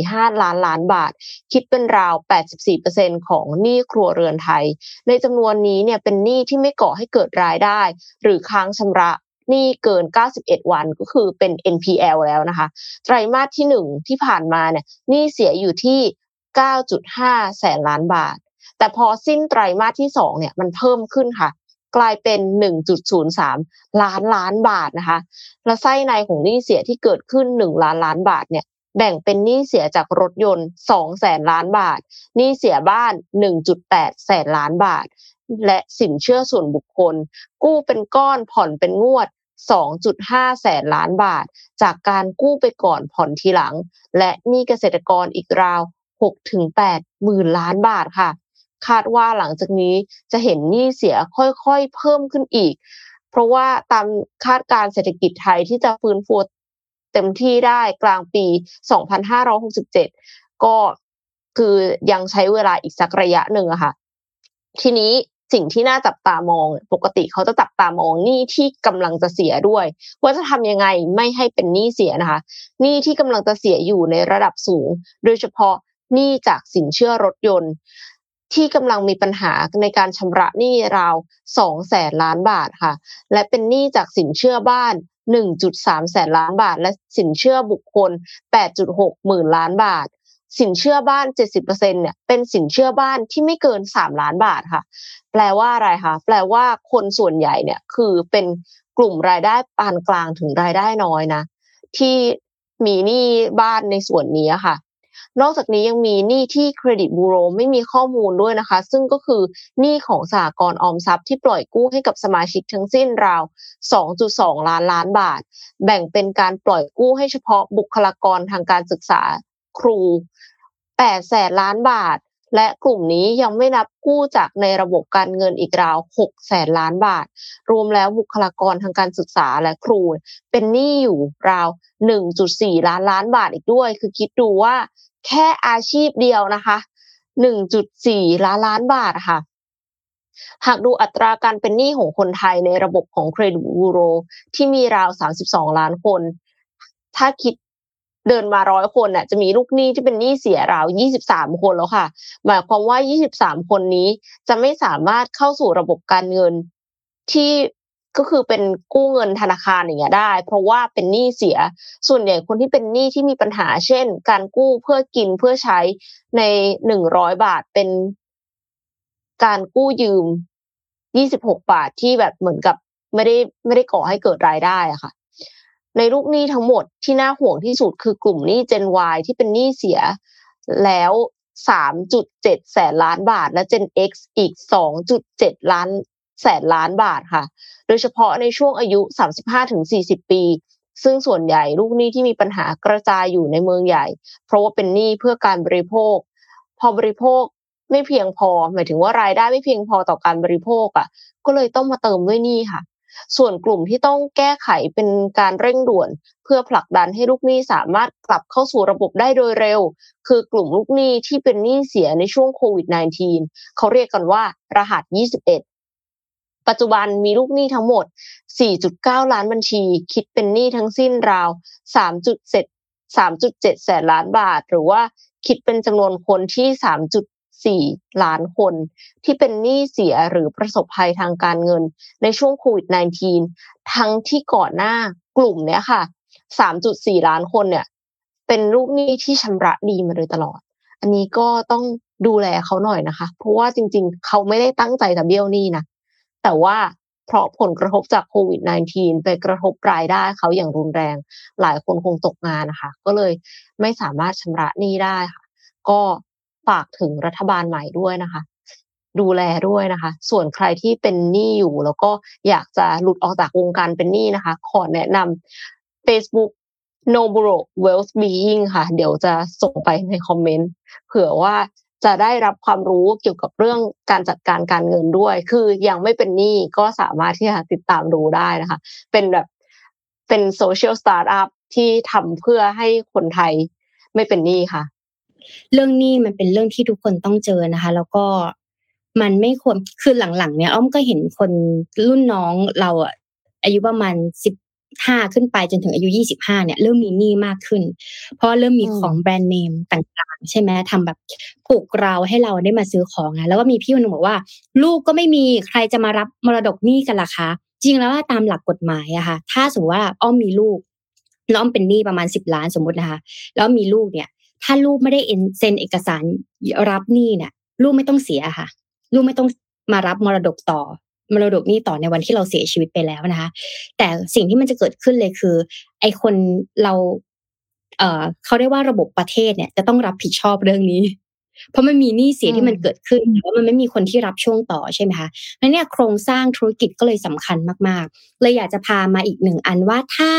Speaker 2: 13.45 ล้านล้านบาท คิดเป็นราว 84%ของหนี้ครัวเรือนไทย ในจำนวนนี้เนี่ยเป็นหนี้ที่ไม่ก่อให้เกิดรายได้ หรือค้างชำระ หนี้เกิน 91 วันก็คือเป็น NPL แล้วนะคะ ไตรมาสที่ 1 ที่ผ่านมาเนี่ยหนี้เสียอยู่ที่ 9.5 แสนล้านบาท แต่พอสิ้นไตรมาสที่ 2 เนี่ยมันเพิ่มขึ้นค่ะ กลายเป็น 1.03 ล้านล้านบาทนะคะ และไส้ในของหนี้เสียที่เกิดขึ้น 1 ล้านล้านบาทเนี่ยแบ่งเป็นหนี้เสียจากรถยนต์2แสนล้านบาท หนี้เสียบ้าน 1.8 แสนล้านบาท และสินเชื่อส่วนบุคคล กู้เป็นก้อนผ่อนเป็นงวด 2.5 แสนล้านบาท จากการกู้ไปก่อนผ่อนทีหลัง และหนี้เกษตรกรอีกราว 6-8 หมื่นล้านบาทค่ะ คาดว่าหลังจากนี้จะเห็นหนี้เสียค่อยๆเพิ่มขึ้นอีก เพราะว่าตามคาดการเศรษฐกิจไทยที่จะฟื้นฟูเต็มที่ได้กลางปี 2567 ก็คือยังใช้เวลาอีกสักระยะหนึ่งอะค่ะ ทีนี้ สิ่งที่น่าจับตามอง ปกติเขาจะจับตามองหนี้ที่กำลังจะเสียด้วย ว่าจะทำยังไงไม่ให้เป็นหนี้เสียนะคะหนี้ที่กำลังจะเสียอยู่ในระดับสูง โดยเฉพาะหนี้จากสินเชื่อรถยนต์ ที่กำลังมีปัญหาในการชำระหนี้ราว2แสนล้านบาทค่ะ และเป็นหนี้จากสินเชื่อบ้าน 1.3 แสนล้านบาท และสินเชื่อบุคคล 8.6 หมื่นล้านบาท สินเชื่อบ้าน 70%เนี่ยเป็นสินเชื่อบ้านที่ไม่เกิน 3 ล้านบาทค่ะ แปลว่าอะไรคะแปลว่าคนส่วนใหญ่เนี่ยคือเป็นกลุ่มรายได้ปานกลางถึงรายได้น้อยนะ ที่มีหนี้บ้านในส่วนนี้ค่ะ นอกจากนี้ยังมีหนี้ที่เครดิตบูโรไม่มีข้อมูลด้วยนะคะ ซึ่งก็คือหนี้ของสหกรณ์ออมทรัพย์ที่ปล่อยกู้ให้กับสมาชิกทั้งสิ้นราว 2.2 ล้านล้านบาท แบ่งเป็นการปล่อยกู้ให้เฉพาะบุคลากรทางการศึกษา ครู8แสนล้านบาท และกลุ่มนี้ยังไม่นับกู้จากในระบบการเงินอีกราว6แสนล้านบาท รวมแล้วบุคลากรทางการศึกษาและครู เป็นหนี้อยู่ราว 1.4 ล้านล้านบาทอีกด้วย คือคิดดูว่าแค่อาชีพเดียวนะคะ 1.4 ล้านล้านบาทค่ะหากดูอัตราการเป็นหนี้ของคนไทยในระบบของเครดิตบูโรที่มีราว 32 ล้านคน ถ้าคิด เดินมาร้อยคนน่ะจะมีลูกหนี้ที่เป็นหนี้เสียราว23คนแล้วค่ะ หมายความว่า23คนนี้จะไม่สามารถเข้าสู่ระบบการเงินที่ก็คือเป็นกู้เงินธนาคารอย่างเงี้ยได้ เพราะว่าเป็นหนี้เสีย ส่วนใหญ่คนที่เป็นหนี้ที่มีปัญหา เช่น การกู้เพื่อกินเพื่อใช้ใน100บาทเป็น การกู้ยืม26บาทที่แบบเหมือนกับไม่ได้ไม่ได้ก่อให้เกิดรายได้อะค่ะ ในลูกหนี้ทั้งหมดที่น่าห่วงที่สุดคือกลุ่มหนี้ Gen Y ที่เป็นหนี้เสียแล้ว3.7แสนล้านบาท และ Gen X อีก2.7ล้านแสนล้านบาทค่ะ โดยเฉพาะในช่วงอายุ 35-40 ปี ซึ่งส่วนใหญ่ลูกหนี้ที่มีปัญหากระจายอยู่ในเมืองใหญ่ เพราะว่าเป็นหนี้เพื่อการบริโภค พอบริโภคไม่เพียงพอ หมายถึงว่ารายได้ไม่เพียงพอต่อการบริโภคอะ ก็เลยต้องมาเติมด้วยหนี้ค่ะ ส่วนกลุ่มที่ต้องแก้ไขเป็นการเร่งด่วน เพื่อผลักดันให้ลูกหนี้สามารถกลับเข้าสู่ระบบได้โดยเร็ว คือกลุ่มลูกหนี้ที่เป็นหนี้เสียในช่วงโควิด -19 เขาเรียกกันว่ารหัส 21ปัจจุบันมีลูกหนี้ทั้งหมด 4.9 ล้านบัญชี คิดเป็นหนี้ทั้งสิ้นราว 3.7 3.7 แสนล้านบาท หรือว่าคิดเป็นจำนวนคนที่ 4 ล้านคน ที่เป็นหนี้เสียหรือประสบภัยทางการเงิน ในช่วงโควิด -19 ทั้งที่ก่อนหน้ากลุ่มเนี้ยค่ะ 3.4 ล้านคนเนี่ย เป็นลูกหนี้ที่ชำระดีมาโดยตลอด อันนี้ก็ต้องดูแลเขาหน่อยนะคะ เพราะว่าจริง ๆ เขาไม่ได้ตั้งใจจะเบี้ยวหนี้นะแต่ว่าเพราะผลกระทบจากโควิด -19 ไปกระทบรายได้เขาอย่างรุนแรง หลายคนคงตกงานนะคะ ก็เลยไม่สามารถชำระหนี้ได้ค่ะ ก็ ฝากถึงรัฐบาลใหม่ด้วยนะคะ ดูแลด้วยนะคะ ส่วนใครที่เป็นหนี้อยู่ แล้วก็อยากจะหลุดออกจากวงการเป็นหนี้นะคะ ขอแนะนำ Facebook No b r o Wealth Being ค่ะ เดี๋ยวจะส่งไปในคอมเมนต์เผื่อว่าจะได้รับความรู้เกี่ยวกับเรื่องการจัดการการเงินด้วย คือยังไม่เป็นหนี้ก็สามารถที่จะติดตามดูได้นะคะ เป็นแบบเป็น social startup ที่ทำเพื่อให้คนไทยไม่เป็นหนี้ค่ะ
Speaker 3: เรื่องหนี้มันเป็นเรื่องที่ทุกคนต้องเจอนะคะ แล้วก็มันไม่ควรคือหลังๆ เนี่ยอ้อมก็เห็นคนรุ่นน้องเราอะอายุประมาณสิบห้าขึ้นไปจนถึงอายุยี่สิบห้าเนี่ยเริ่มมีหนี้มากขึ้น เพราะเริ่มมีของแบรนด์เนมต่างๆ ใช่ไหมทำแบบผูกเราให้เราได้มาซื้อของอะแล้วก็มีพี่คนนึงบอกว่า ลูกก็ไม่มีใครจะมารับมรดกหนี้กันล่ะคะ จริงแล้วว่าตามหลักกฎหมายอะค่ะ ถ้าสมมติว่าอ้อมมีลูกแล้วอ้อมเป็นหนี้ประมาณสิบล้านสมมตินะคะ แล้วมีลูกเนี่ย ถ้าลูกไม่ได้เซ็นเอกสารรับหนี้เนี่ย ลูกไม่ต้องเสียค่ะ ลูกไม่ต้องมารับมรดกต่อมรดกหนี้ต่อในวันที่เราเสียชีวิตไปแล้วนะคะ แต่สิ่งที่มันจะเกิดขึ้นเลยคือ ไอคนเรา เอ่อเขาเรียกว่าระบบประเทศเนี่ย จะต้องรับผิดชอบเรื่องนี้ เพราะมันมีหนี้เสียที่มันเกิดขึ้นแต่ว่ามันไม่มีคนที่รับช่วงต่อใช่ไหมคะนั้นเนี่ยโครงสร้างธุรกิจก็เลยสำคัญมากๆ เลยอยากจะพามาอีกหนึ่งอันว่าถ้า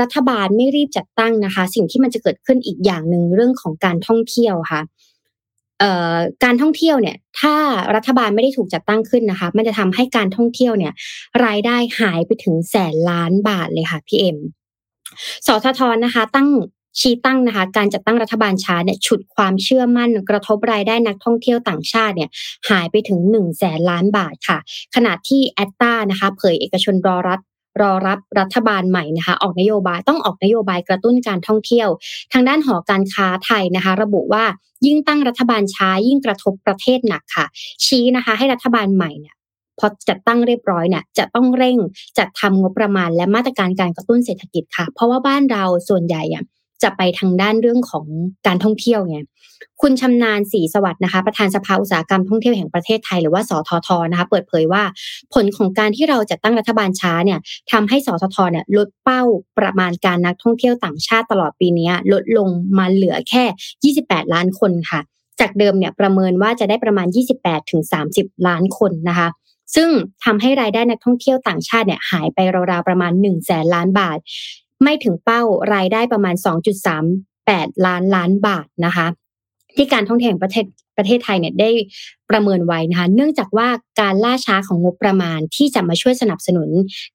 Speaker 3: รัฐบาลไม่รีบจัดตั้งนะคะ สิ่งที่มันจะเกิดขึ้นอีกอย่างหนึ่งเรื่องของการท่องเที่ยวค่ะเอ่อการท่องเที่ยวเนี่ย ถ้ารัฐบาลไม่ได้ถูกจัดตั้งขึ้นนะคะ มันจะทำให้การท่องเที่ยวเนี่ย รายได้หายไปถึงแสนล้านบาทเลยค่ะพี่เอ็มสททนะคะ ตั้ง ชี้ตั้งนะคะ การจัดตั้งรัฐบาลช้าเนี่ยฉุดความเชื่อมั่นกระทบรายได้นักท่องเที่ยวต่างชาติเนี่ยหายไปถึง1นึ่งแสนล้านบาทค่ะ ขณะที่แอตตานะคะเผยเอกชนรอรัฐรอรับรัฐบาลใหม่นะคะ ออกนโยบายต้องออกนโยบายกระตุ้นการท่องเที่ยว ทางด้านหอการค้าไทยนะคะ ระบุว่ายิ่งตั้งรัฐบาลช้ายิ่งกระทบประเทศหนักค่ะ ชี้นะคะให้รัฐบาลใหม่เนี่ยพอจัดตั้งเรียบร้อยเนี่ยจะต้องเร่งจัดทำงบประมาณและมาตรการการกระตุ้นเศรษฐกิจค่ะ เพราะว่าบ้านเราส่วนใหญ่อะ จะไปทางด้านเรื่องของการท่องเที่ยวไงคุณชำนาญศรีสวัสดิ์นะคะประธานสภาอุตสาหกรรมท่องเที่ยวแห่งประเทศไทยหรือว่าสททนะคะเปิดเผยว่า ผลของการที่เราจัดตั้งรัฐบาลช้าเนี่ยทำให้สททเนี่ยลดเป้าประมาณการนักท่องเที่ยวต่างชาติตลอดปีนี้ลดลงมาเหลือแค่ 28 ล้านคนค่ะ จากเดิมเนี่ยประเมินว่าจะได้ประมาณ 28ถึง30 ล้านคนนะคะซึ่งทำให้รายได้นักท่องเที่ยวต่างชาติเนี่ยหายไปราวๆประมาณ1แสนล้านบาท ไม่ถึงเป้ารายได้ประมาณ 2.38 ล้านล้านบาทนะคะ ที่การท่องเที่ยวแห่งประเทศ ประเทศไทยเนี่ยได้ประเมินไว้นะคะเนื่องจากว่าการล่าช้าของงบประมาณที่จะมาช่วยสนับสนุน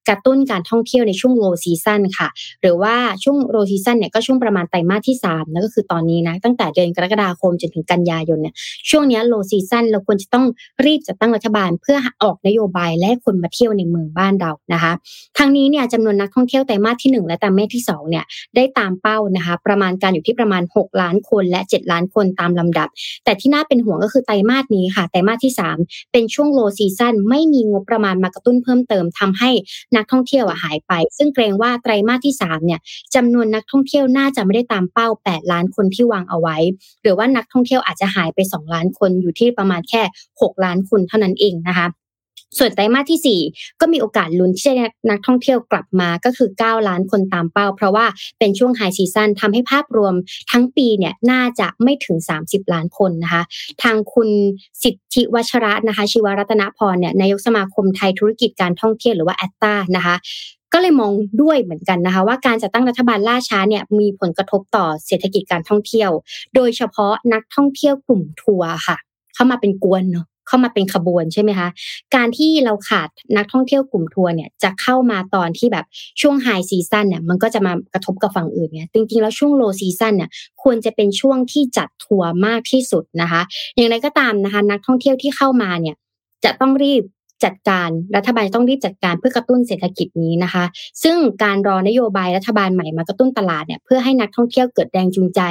Speaker 3: กระตุ้นการท่องเที่ยวในช่วงโลซีซันค่ะ หรือว่าช่วง low season เนี่ยก็ช่วงประมาณไตรมาสที่3นั่นก็คือตอนนี้นะตั้งแต่เดือนกรกฎาคมจนถึงกันยายนเนี่ยช่วงนี้ low season เราควรจะต้องรีบจัดตั้งรัฐบาลเพื่อออกนโยบายและคนมาเที่ยวในเมืองบ้านเรานะคะทางนี้เนี่ยจำนวนนักท่องเที่ยวไตรมาสที่ 1 และไตรมาสที่2เนี่ยได้ตามเป้านะคะประมาณการอยู่ที่ประมาณ 6 ล้านคนและ 7 ล้านคนตามลำดับ แต่ที่น่าเป็นห่วงก็คือไตรมาสนี้ค่ะไตรมาสที่ 3 เป็นช่วง low season ไม่มีงบประมาณมากระตุ้นเพิ่มเติมทำให้นักท่องเที่ยวหายไป ซึ่งเกรงว่าไตรมาสที่3เนี่ยจำนวนนักท่องเที่ยวน่าจะไม่ได้ตามเป้า 8 ล้านคนที่วางเอาไว้ หรือว่านักท่องเที่ยวอาจจะหายไป 2 ล้านคนอยู่ที่ประมาณแค่ 6 ล้านคนเท่านั้นเองนะคะ ส่วนไตรมาสที่ 4 ก็มีโอกาสลุ้นที่จะนักท่องเที่ยวกลับมาก็คือ 9 ล้านคนตามเป้า เพราะว่าเป็นช่วงไฮซีซันทำให้ภาพรวมทั้งปีเนี่ยน่าจะไม่ถึง 30 ล้านคนนะคะ ทางคุณสิทธิวัชระนะคะ ชีวรัตนพรเนี่ยนายกสมาคมไทยธุรกิจการท่องเที่ยวหรือว่าแอตตานะคะก็เลยมองด้วยเหมือนกันนะคะ ว่าการจัดตั้งรัฐบาลล่าช้าเนี่ยมีผลกระทบต่อเศรษฐกิจการท่องเที่ยว โดยเฉพาะนักท่องเที่ยวกลุ่มทัวร์ค่ะ เข้ามาเป็นขบวนเนาะ เข้ามาเป็นขบวนใช่ไหมคะการที่เราขาดนักท่องเที่ยวกลุ่มทัวร์เนี่ยจะเข้ามาตอนที่แบบช่วง high season เนี่ยมันก็จะมากระทบกับฝั่งอื่นเนี่ยจริงๆแล้วช่วง low season เนี่ยควรจะเป็นช่วงที่จัดทัวร์มากที่สุดนะคะ อย่างไรก็ตามนะคะ นักท่องเที่ยวที่เข้ามาเนี่ยจะต้องรีบ จัดการรัฐบาลต้องรีบจัดการเพื่อกระตุ้นเศรษฐกิจนี้นะคะ ซึ่งการรอนโยบายรัฐบาลใหม่มากระตุ้นตลาดเนี่ยเพื่อให้นักท่องเที่ยวเกิดแรงจูงใจ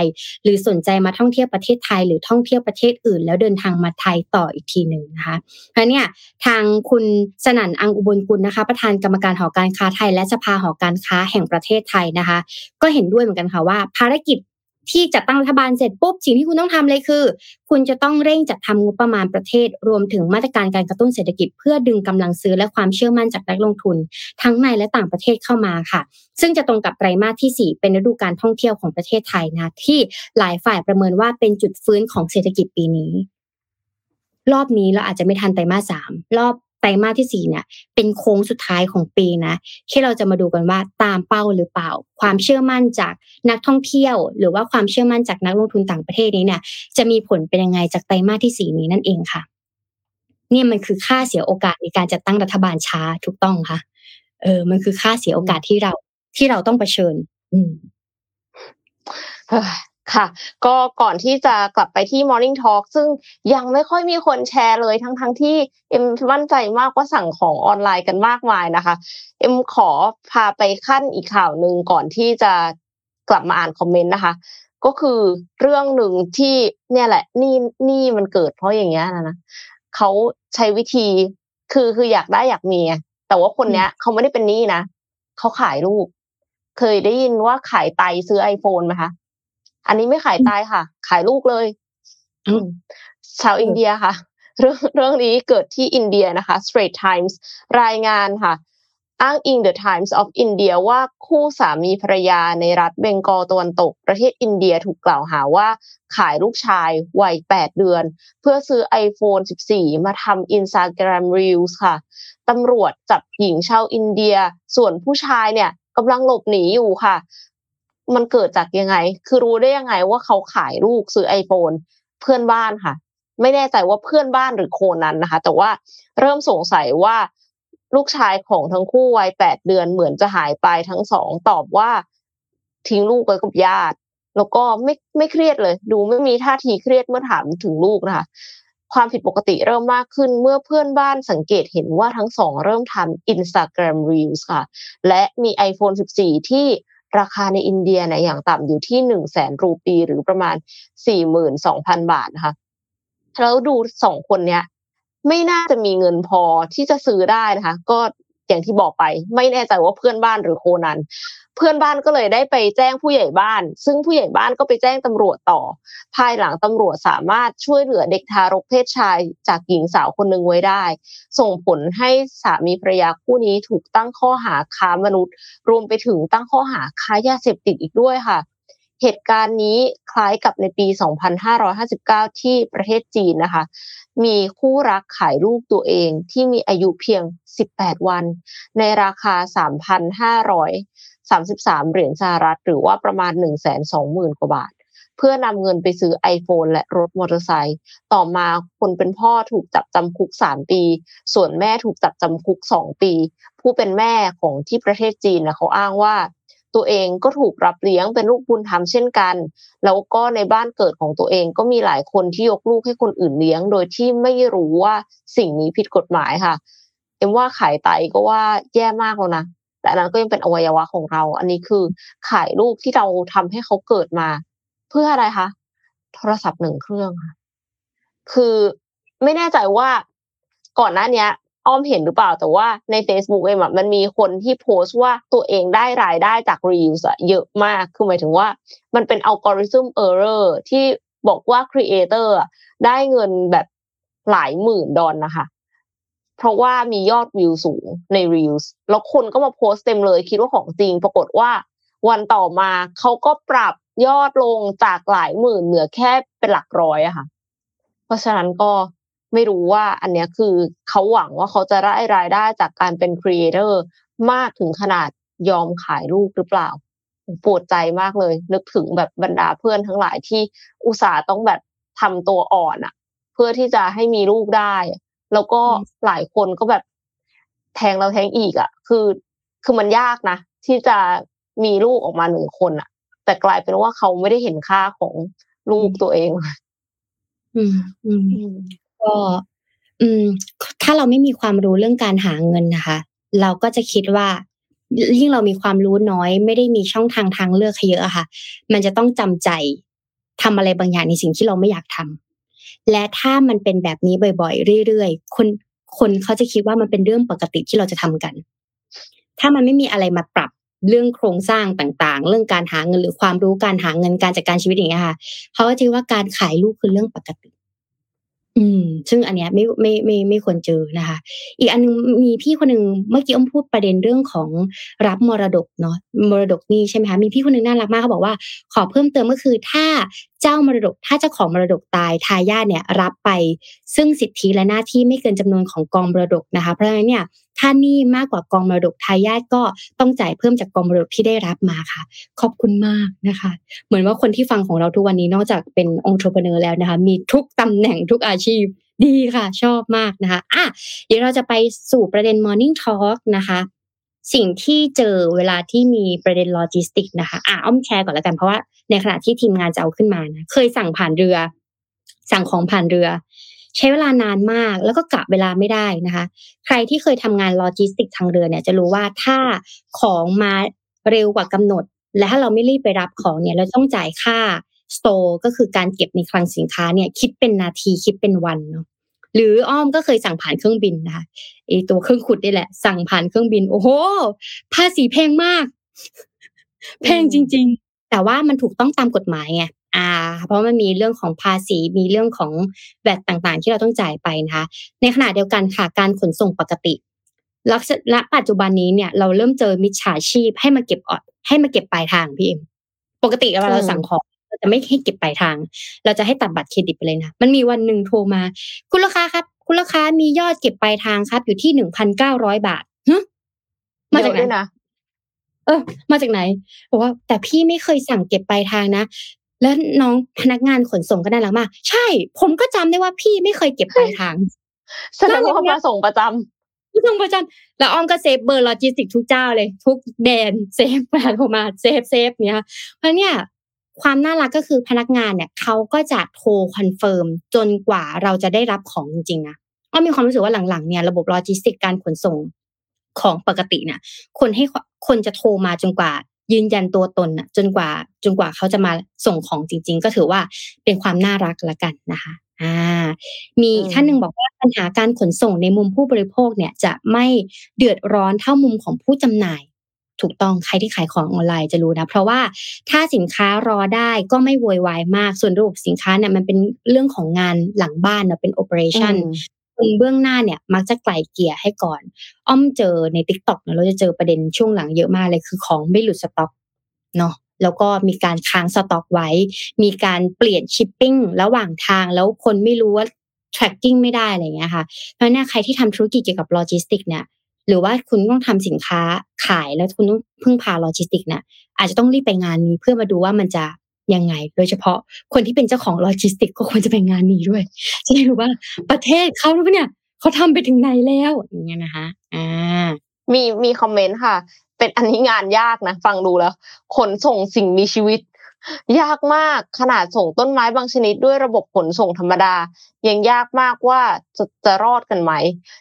Speaker 3: หรือสนใจมาท่องเที่ยวประเทศไทย หรือท่องเที่ยวประเทศอื่น แล้วเดินทางมาไทยต่ออีกทีหนึ่งนะคะเพราะเนี่ยทางคุณสนั่นอังอุบลกุลนะคะ ประธานกรรมการหอการค้าไทย และสภาหอการค้าแห่งประเทศไทยนะคะ ก็เห็นด้วยเหมือนกันค่ะว่า ภารกิจ ที่จัดตั้งรัฐบาลเสร็จปุ๊บสิ่งที่คุณต้องทำเลยคือ คุณจะต้องเร่งจัดทำงบประมาณประเทศ รวมถึงมาตรการการกระตุ้นเศรษฐกิจ เพื่อดึงกำลังซื้อและความเชื่อมั่นจากนักลงทุน ทั้งในและต่างประเทศเข้ามาค่ะ ซึ่งจะตรงกับไตรมาสที่ 4 เป็นฤดูการท่องเที่ยวของประเทศไทยนะที่หลายฝ่ายประเมินว่าเป็นจุดฟื้นของเศรษฐกิจปีนี้ รอบนี้เราอาจจะไม่ทันไตรมาสสามรอบ ไตรมาสที่สี่เนี่ย เป็นโค้งสุดท้ายของปีนะที่เราจะมาดูกันว่าตามเป้าหรือเปล่า ความเชื่อมั่นจากนักท่องเที่ยว หรือว่าความเชื่อมั่นจากนักลงทุนต่างประเทศนี้เนี่ย จะมีผลเป็นยังไงจากไตรมาสที่สี่นี้นั่นเองค่ะ เนี่ยมันคือค่าเสียโอกาสในการจัดตั้งรัฐบาลช้าถูกต้องค่ะ เออ มันคือค่าเสียโอกาสที่เราที่เราต้องเผชิญ อืม
Speaker 2: ค่ะ ก็ก่อนที่จะกลับไปที่ Morning Talk ซึ่งยังไม่ค่อยมีคนแชร์เลยทั้งทั้งที่เอ็มมั่นใจมากว่าสั่งของออนไลน์กันมากมายนะคะ เอ็มขอพาไปขั้นอีกข่าวหนึ่งก่อนที่จะกลับมาอ่านคอมเมนต์นะคะ ก็คือเรื่องหนึ่งที่เนี่ยแหละนี่นี่มันเกิดเพราะอย่างเงี้ยนะนะเขาใช้วิธีคือคืออยากได้อยากมีแต่ว่าคนเนี้ยเขาไม่ได้เป็นหนี้นะเขาขายลูก เคยได้ยินว่าขายไตซื้อไอโฟนไหมคะ อันนี้ไม่ขายตายค่ะ ขายลูกเลยชาวอินเดียค่ะเรื่องเรื่องนี้เกิดที่อินเดียนะคะ Straight Times รายงานค่ะ อ้างอิง The Times of India ว่าคู่สามีภรรยาในรัฐเบงกอลตะวันตก ประเทศอินเดียถูกกล่าวหาว่าขายลูกชายวัย 8 เดือน เพื่อซื้อ iPhone 14 มาทำ Instagram Reels ค่ะตำรวจจับหญิงชาวอินเดีย ส่วนผู้ชายเนี่ยกำลังหลบหนีอยู่ค่ะ มันเกิดจากยังไง คือรู้ได้ยังไงว่าเขาขายลูกซื้อไอโฟนเพื่อนบ้านค่ะ ไม่แน่ใจว่าเพื่อนบ้านหรือโคนั้นนะคะ แต่ว่าเริ่มสงสัยว่าลูกชายของทั้งคู่วัยแปดเดือนเหมือนจะหายไปทั้งสองตอบว่า ทิ้งลูกไว้กับญาติ แล้วก็ไม่ไม่เครียดเลย ดูไม่มีท่าทีเครียดเมื่อถามถึงลูกนะคะความผิดปกติเริ่มมากขึ้นเมื่อเพื่อนบ้านสังเกตเห็นว่าทั้งสองเริ่มทำ Instagram Reels ค่ะ และมี iPhone 14 ที่ ราคาในอินเดียเนี่ยอย่างต่ำอยู่ที่หนึ่งแสนรูปีหรือประมาณสี่หมื่นสองพันบาทนะคะแล้วดูสองคนเนี้ยไม่น่าจะมีเงินพอที่จะซื้อได้นะคะ ก็ อย่างที่บอกไป ไม่แน่ใจว่าเพื่อนบ้านหรือโคนันเพื่อนบ้านก็เลยได้ไปแจ้งผู้ใหญ่บ้าน ซึ่งผู้ใหญ่บ้านก็ไปแจ้งตำรวจต่อ ภายหลังตำรวจสามารถช่วยเหลือเด็กทารกเพศชายจากหญิงสาวคนหนึ่งไว้ได้ ส่งผลให้สามีภรรยาคู่นี้ถูกตั้งข้อหาค้ามนุษย์ รวมไปถึงตั้งข้อหาค้ายาเสพติดอีกด้วยค่ะ เหตุการณ์นี้คล้ายกับในปี 2559 ที่ประเทศจีนนะคะ มีคู่รักขายลูกตัวเองที่มีอายุเพียง 18 วัน ในราคา 3,533 เหรียญสหรัฐ หรือว่าประมาณ 120,000 กว่าบาท เพื่อนำเงินไปซื้อ iPhone และรถมอเตอร์ไซค์ต่อมาคนเป็นพ่อถูกจับจำคุก 3 ปี ส่วนแม่ถูกจับจำคุก 2 ปี ผู้เป็นแม่ของที่ประเทศจีนนะเขาอ้างว่า ตัวเองก็ถูกรับเลี้ยงเป็นลูกบุญธรรมเช่นกัน แล้วก็ในบ้านเกิดของตัวเองก็มีหลายคนที่ยกลูกให้คนอื่นเลี้ยง โดยที่ไม่รู้ว่าสิ่งนี้ผิดกฎหมายค่ะ เอ็มว่าขายไตก็ว่าแย่มากแล้วนะแต่นั้นก็ยังเป็นอวัยวะของเรา อันนี้คือขายลูกที่เราทำให้เขาเกิดมา เพื่ออะไรคะโทรศัพท์หนึ่งเครื่องค่ะคือไม่แน่ใจว่าก่อนหน้าเนี้ย อ้อมเห็นหรือเปล่าแต่ว่าใน Facebook เองมันมีคนที่โพสต์ว่าตัวเองได้รายได้จาก Reels อะเยอะมากคือหมายถึงว่า มันเป็น algorithm error ที่บอกว่า creator ได้เงินแบบหลายหมื่นดอลนะคะเพราะว่ามียอดวิวสูงใน Reels แล้วคนก็มาโพสต์เต็มเลยคิดว่าของจริง ปรากฏว่า วันต่อมาเขาก็ปรับยอดลงจากหลายหมื่นเหลือแค่เป็นหลักร้อยอะค่ะ เพราะฉะนั้นก็ ไม่รู้ว่าอันเนี้ยคือเขาหวังว่าเขาจะได้รายได้จากการเป็นครีเอเตอร์มากถึงขนาดยอมขายลูกหรือเปล่าปวดใจมากเลย นึกถึงแบบบรรดาเพื่อนทั้งหลายที่อุตส่าห์ต้องแบบทำตัวอ่อนอะเพื่อที่จะให้มีลูกได้ แล้วก็หลายคนก็แบบแทงเราแทงอีกอะคือคือมันยากนะที่จะมีลูกออกมาหนึ่งคนอะแต่กลายเป็นว่าเขาไม่ได้เห็นค่าของลูกตัวเอง
Speaker 3: อืมอืม ก็อืมถ้าเราไม่มีความรู้เรื่องการหาเงินนะคะ เราก็จะคิดว่า ยิ่งเรามีความรู้น้อย ไม่ได้มีช่องทางทางเลือกเยอะค่ะ มันจะต้องจำใจทำอะไรบางอย่างในสิ่งที่เราไม่อยากทำและถ้ามันเป็นแบบนี้บ่อยๆ เรื่อยๆ คนคนเขาจะคิดว่ามันเป็นเรื่องปกติที่เราจะทำกัน ถ้ามันไม่มีอะไรมาปรับเรื่องโครงสร้างต่างๆ เรื่องการหาเงินหรือความรู้การหาเงินการจัดการชีวิตอย่างเงี้ยค่ะเขาก็จะว่าการขายลูกคือเรื่องปกติ อืม ซึ่งอันเนี้ยไม่ไม่ไม่ไม่ควรเจอนะคะ อีกอันนึงมีพี่คนหนึ่งเมื่อกี้อ้อมพูดประเด็นเรื่องของรับมรดกเนาะมรดกนี่ใช่ไหมคะมีพี่คนหนึ่งน่ารักมากเขาบอกว่าขอเพิ่มเติมก็คือถ้าเจ้ามรดกถ้าเจ้าของมรดกตายทายาทเนี่ยรับไป ซึ่งสิทธิและหน้าที่ไม่เกินจำนวนของกองมรดกนะคะ เพราะฉะนั้นเนี่ย ถ้านี่มากกว่ากองมรดกทายาทก็ต้องจ่ายเพิ่มจากกองมรดกที่ได้รับมาค่ะ ขอบคุณมากนะคะ เหมือนว่าคนที่ฟังของเราทุกวันนี้นอกจากเป็นองค์ประกอบแล้วนะคะ มีทุกตำแหน่งทุกอาชีพดีค่ะ ชอบมากนะคะอะเดี๋ยวเราจะไปสู่ประเด็น Morning Talk นะคะสิ่งที่เจอเวลาที่มีประเด็นโลจิสติกนะคะอะอ้อมแชร์ก่อนแล้วกันเพราะว่าในขณะที่ทีมงานจะเอาขึ้นมานะเคยสั่งผ่านเรือ สั่งของผ่านเรือ ใช้เวลานานมากแล้วก็กะเวลาไม่ได้นะคะ ใครที่เคยทำงานโลจิสติกทางเรือเนี่ยจะรู้ว่าถ้าของมาเร็วกว่ากำหนด และถ้าเราไม่รีบไปรับของเนี่ยเราต้องจ่ายค่า store ก็คือการเก็บในคลังสินค้าเนี่ยคิดเป็นนาทีคิดเป็นวันเนาะหรืออ้อมก็เคยสั่งผ่านเครื่องบินนะคะไอตัวเครื่องขุดนี่แหละ สั่งผ่านเครื่องบิน โอ้โหภาษีแพงมากแพงจริง ๆ แต่ว่ามันถูกต้องตามกฎหมายไง อ่าเพราะมันมีเรื่องของภาษีมีเรื่องของแบตต่างๆ ที่เราต้องจ่ายไปนะคะในขณะเดียวกันค่ะการขนส่งปกติลักษณะปัจจุบันนี้เนี่ยเราเริ่มเจอมิจฉาชีพให้มาเก็บออดให้มาเก็บปลายทางพี่เอ็มปกติเวลาเราสั่งของเราจะไม่ให้เก็บปลายทาง เราจะให้ตัดบัตรเครดิตไปเลยนะมันมีวันหนึ่งโทรมา คุณลูกค้าครับ คุณลูกค้ามียอดเก็บปลายทางครับ อยู่ที่หนึ่งพันเก้าร้อยบาทฮะมาจากไหน
Speaker 2: เยอะด้วยนะ
Speaker 3: เออ มาจากไหนบอกว่าแต่พี่ไม่เคยสั่งเก็บปลายทางนะ แล้วน้องพนักงานขนส่งก็น่ารักมาก ใช่ ผมก็จำได้ว่าพี่ไม่เคยเก็บปลายทาง
Speaker 2: แสดงว่าเขามาส่งประจำ
Speaker 3: ผู้ชมประจำแล้วอ้อมก็ save เบอร์โลจิสติกทุกเจ้าเลย ทุกแบรนด์ save เวลาโทรมา save save เนี่ยค่ะเพราะเนี่ยความน่ารักก็คือพนักงานเนี่ยเขาก็จะโทร confirm จนกว่าเราจะได้รับของจริงๆนะอ้อมมีความรู้สึกว่าหลังๆเนี่ยระบบโลจิสติกการขนส่งของปกติเนี่ยคนให้คนจะโทรมาจนกว่า ยืนยันตัวตนน่ะจนกว่าจนกว่าเขาจะมาส่งของจริง ๆ ก็ถือว่าเป็นความน่ารักละกันนะคะอ่ามีท่านหนึ่งบอกว่าปัญหาการขนส่งในมุมผู้บริโภคเนี่ยจะไม่เดือดร้อนเท่ามุมของผู้จำหน่าย ถูกต้องใครที่ขายของออนไลน์จะรู้นะ เพราะว่าถ้าสินค้ารอได้ก็ไม่โวยวายมากส่วนระบบสินค้าเนี่ยมันเป็นเรื่องของงานหลังบ้านเนาะเป็นโอเปอเรชั่น คนเบื้องหน้าเนี่ยมักจะไกล่เกลี่ยให้ก่อน อ้อมเจอใน TikTok เนี่ยเราจะเจอประเด็นช่วงหลังเยอะมากเลยคือของไม่หลุดสต็อกเนาะแล้วก็มีการค้างสต็อกไว้ มีการเปลี่ยนชิปปิ้งระหว่างทางแล้วคนไม่รู้ว่า tracking ไม่ได้อะไรเงี้ยค่ะเพราะนั้นใครที่ทำธุรกิจเกี่ยวกับโลจิสติกเนี่ยหรือว่าคุณต้องทำสินค้าขายแล้วคุณต้องพึ่งพาโลจิสติกเนี่ยอาจจะต้องรีบไปงานนี้เพื่อมาดูว่ามันจะ ยังไง โดยเฉพาะคนที่เป็นเจ้าของโลจิสติกก็ควรจะไปงานนี้ด้วยจะได้รู้ว่าประเทศเขาเนี่ยเขาทำไปถึงไหนแล้วอย่างเงี้ยนะคะอ่า
Speaker 2: มีมี comment ค่ะ เป็นอันนี้งานยากนะฟังดูแล้วขนส่งสิ่งมีชีวิต ยากมากขนาดส่งต้นไม้บางชนิดด้วยระบบขนส่งธรรมดา ยังยากมากว่าจะจะรอดกันไหม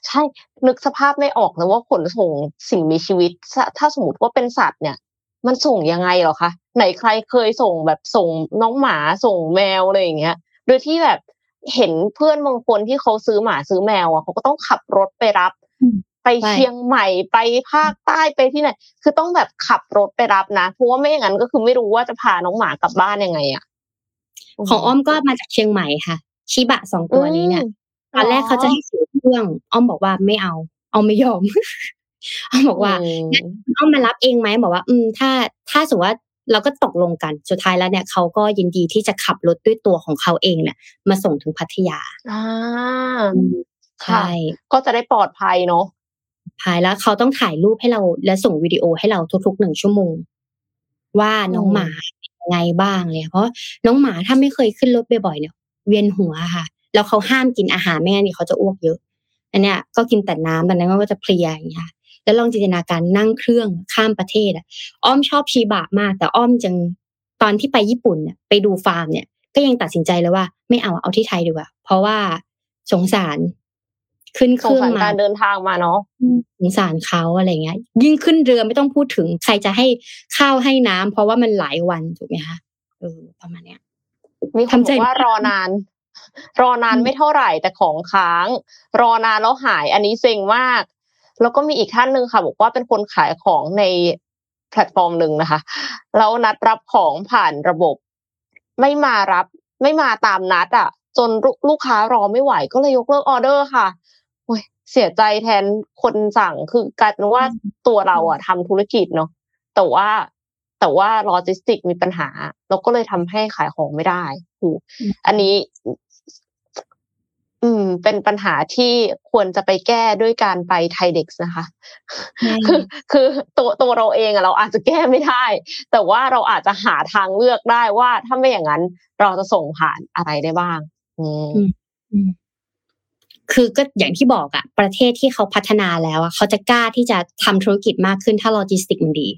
Speaker 2: ใช่นึกสภาพไม่ออกเลยว่าขนส่งสิ่งมีชีวิต ถ้าสมมติว่าเป็นสัตว์เนี่ย มันส่งยังไงหรอคะไหนใครเคยส่งแบบส่งน้องหมาส่งแมวอะไรอย่างเงี้ย โดยที่แบบเห็นเพื่อนบางคนที่เขาซื้อหมาซื้อแมวอะเขาก็ต้องขับรถไปรับ ไปเชียงใหม่ไปภาคใต้ไปที่ไหนคือต้องแบบขับรถไปรับนะเพราะว่าไม่อย่างนั้นก็คือไม่รู้ว่าจะพาน้องหมากลับบ้านยังไงอะ
Speaker 3: ของอ้อมก็มาจากเชียงใหม่ค่ะ ชิบะสองตัวนี้เนี่ยตอนแรกเขาจะให้ซื้อเครื่องอ้อมบอกว่าไม่เอา เอาไม่ยอมอ้อม บอกว่าอ้อมมารับเองไหมบอกว่า อืมถ้าถ้าสมมติว่าเราก็ตกลงกันสุดท้ายแล้วเนี่ยเขาก็ยินดีที่จะขับรถด้วยตัวของเขาเองเนี่ย มาส่งถึงพัทยา
Speaker 2: อ่าใช่ก็จะได้ปลอดภัยเนาะ
Speaker 3: ภายแล้วเขาต้องถ่ายรูปให้เราและส่งวิดีโอให้เราทุกๆหนึ่งชั่วโมง ว่าน้องหมาเป็นยังไงบ้างเลยเพราะน้องหมาถ้าไม่เคยขึ้นรถบ่อยๆเนี่ย เวียนหัวค่ะ แล้วเขาห้ามกินอาหารไม่งั้นนี่เขาจะอ้วกเยอะ อันเนี้ยก็กินแต่น้ำตอนนั้นก็จะเพลียอย่างเงี้ย แล้วลองจินตนาการนั่งเครื่องข้ามประเทศอะอ้อมชอบชีบะมาก แต่อ้อมจังตอนที่ไปญี่ปุ่นเนี่ยไปดูฟาร์มเนี่ย ก็ยังตัดสินใจเลยว่า ไม่เอาเอาที่ไทยดีกว่า เพราะว่าสงสารขึ้นเครื่อง
Speaker 2: มาการเดินทางมาเนาะ
Speaker 3: สงสารเขาอะไรเงี้ย ยิ่งขึ้นเรือไม่ต้องพูดถึงใครจะให้ข้าวให้น้ำเพราะว่ามันหลายวันถูกไหมคะเออประมาณเนี้ย
Speaker 2: มีคนบอกว่ารอนาน รอนานไม่เท่าไหร่แต่ของค้าง รอนานแล้วหายอันนี้เซ็งมาก แล้วก็มีอีกท่านหนึ่งค่ะ บอกว่าเป็นคนขายของในแพลตฟอร์มหนึ่งนะคะแล้วนัดรับของผ่านระบบ ไม่มารับ ไม่มาตามนัดอะ จนลูกค้ารอไม่ไหวก็เลยยกเลิกออเดอร์ค่ะเสียใจแทนคนสั่งคือกลายเป็นว่าตัวเราอะทำธุรกิจเนาะแต่ว่าแต่ว่าโลจิสติกมีปัญหาเราก็เลยทำให้ขายของไม่ได้ถูกอันนี้ อืม เป็นปัญหาที่ควรจะไปแก้ด้วยการไป TILOG นะคะ คือ คือตัวตัวเราเองอะเราอาจจะแก้ไม่ได้ แต่ว่าเราอาจจะหาทางเลือกได้ว่าถ้าไม่อย่างนั้น เราจะส่งผ่านอะไรได้บ้าง อืม
Speaker 3: คือก็อย่างที่บอกอะประเทศที่เขาพัฒนาแล้วอะเขาจะกล้าที่จะทำธุรกิจมากขึ้นถ้าโลจิสติกมันดี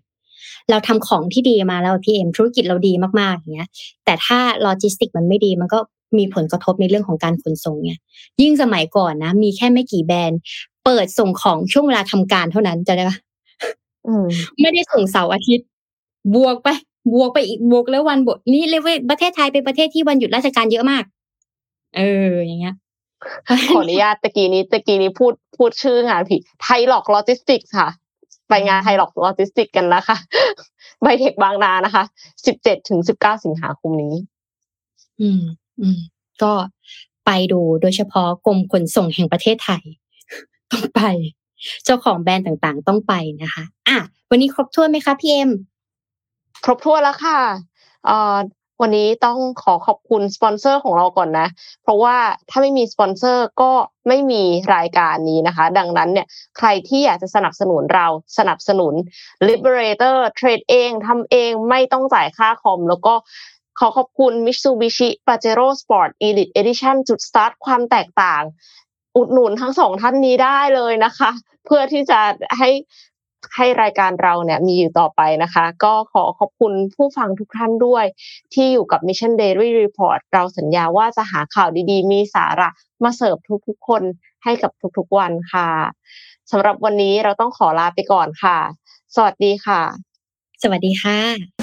Speaker 3: เราทำของที่ดีมาแล้วพี่เอ็มธุรกิจเราดีมากๆอย่างเงี้ย แต่ถ้าโลจิสติกมันไม่ดีมันก็ มีผลกระทบในเรื่องของการขนส่งเนี่ย ยิ่งสมัยก่อนนะ มีแค่ไม่กี่แบรนด์ เปิดส่งของช่วงเวลาทำการเท่านั้นจะได้ปะไม่ได้ส่งเสาร์อาทิตย์ บวกไป บวกไปอีกบวกแล้ววันบวกนี่เลยว่าประเทศไทยเป็นประเทศที่วันหยุดราชการเยอะมาก เออ อย่างเงี้ย
Speaker 2: ขออนุญาตตะกี้นี้ตะกี้นี้พูดพูดชื่องานผิด TILOG-LOGISTIX ค่ะ ไปงาน TILOG-LOGISTIX กันนะคะไบเทคบางนานะคะสิบเจ็ดถึงสิบเก้าสิงหาคมนี้
Speaker 3: อืมอืม ก็ไปดูโดยเฉพาะกรมขนส่งแห่งประเทศไทย ต้องไป เจ้าของแบรนด์ต่างๆ ต้องไปนะคะ อะ วันนี้ครบถ้วนไหมคะพี่เอ็ม
Speaker 2: ครบถ้วนแล้วค่ะเอ่อวันนี้ต้องขอขอบคุณสปอนเซอร์ของเราก่อนนะ เพราะว่าถ้าไม่มีสปอนเซอร์ก็ไม่มีรายการนี้นะคะ ดังนั้นเนี่ยใครที่อยากจะสนับสนุนเราสนับสนุน Liberator เทรดเองทำเองไม่ต้องจ่ายค่าคอม แล้วก็ ขอขอบคุณ Mitsubishi Pajero Sport Elite Edition จุดสตาร์ทความแตกต่าง อุดหนุนทั้งสองท่านนี้ได้เลยนะคะ เพื่อที่จะให้ให้รายการเราเนี่ยมีอยู่ต่อไปนะคะ ก็ขอขอบคุณผู้ฟังทุกท่านด้วย ที่อยู่กับ Mission Daily Report เราสัญญาว่าจะหาข่าวดีๆ มีสาระมาเสิร์ฟทุกๆ คนให้กับทุกๆวันค่ะสำหรับวันนี้เราต้องขอลาไปก่อนค่ะ สวัสดีค่ะ
Speaker 3: สวัสดีค่ะ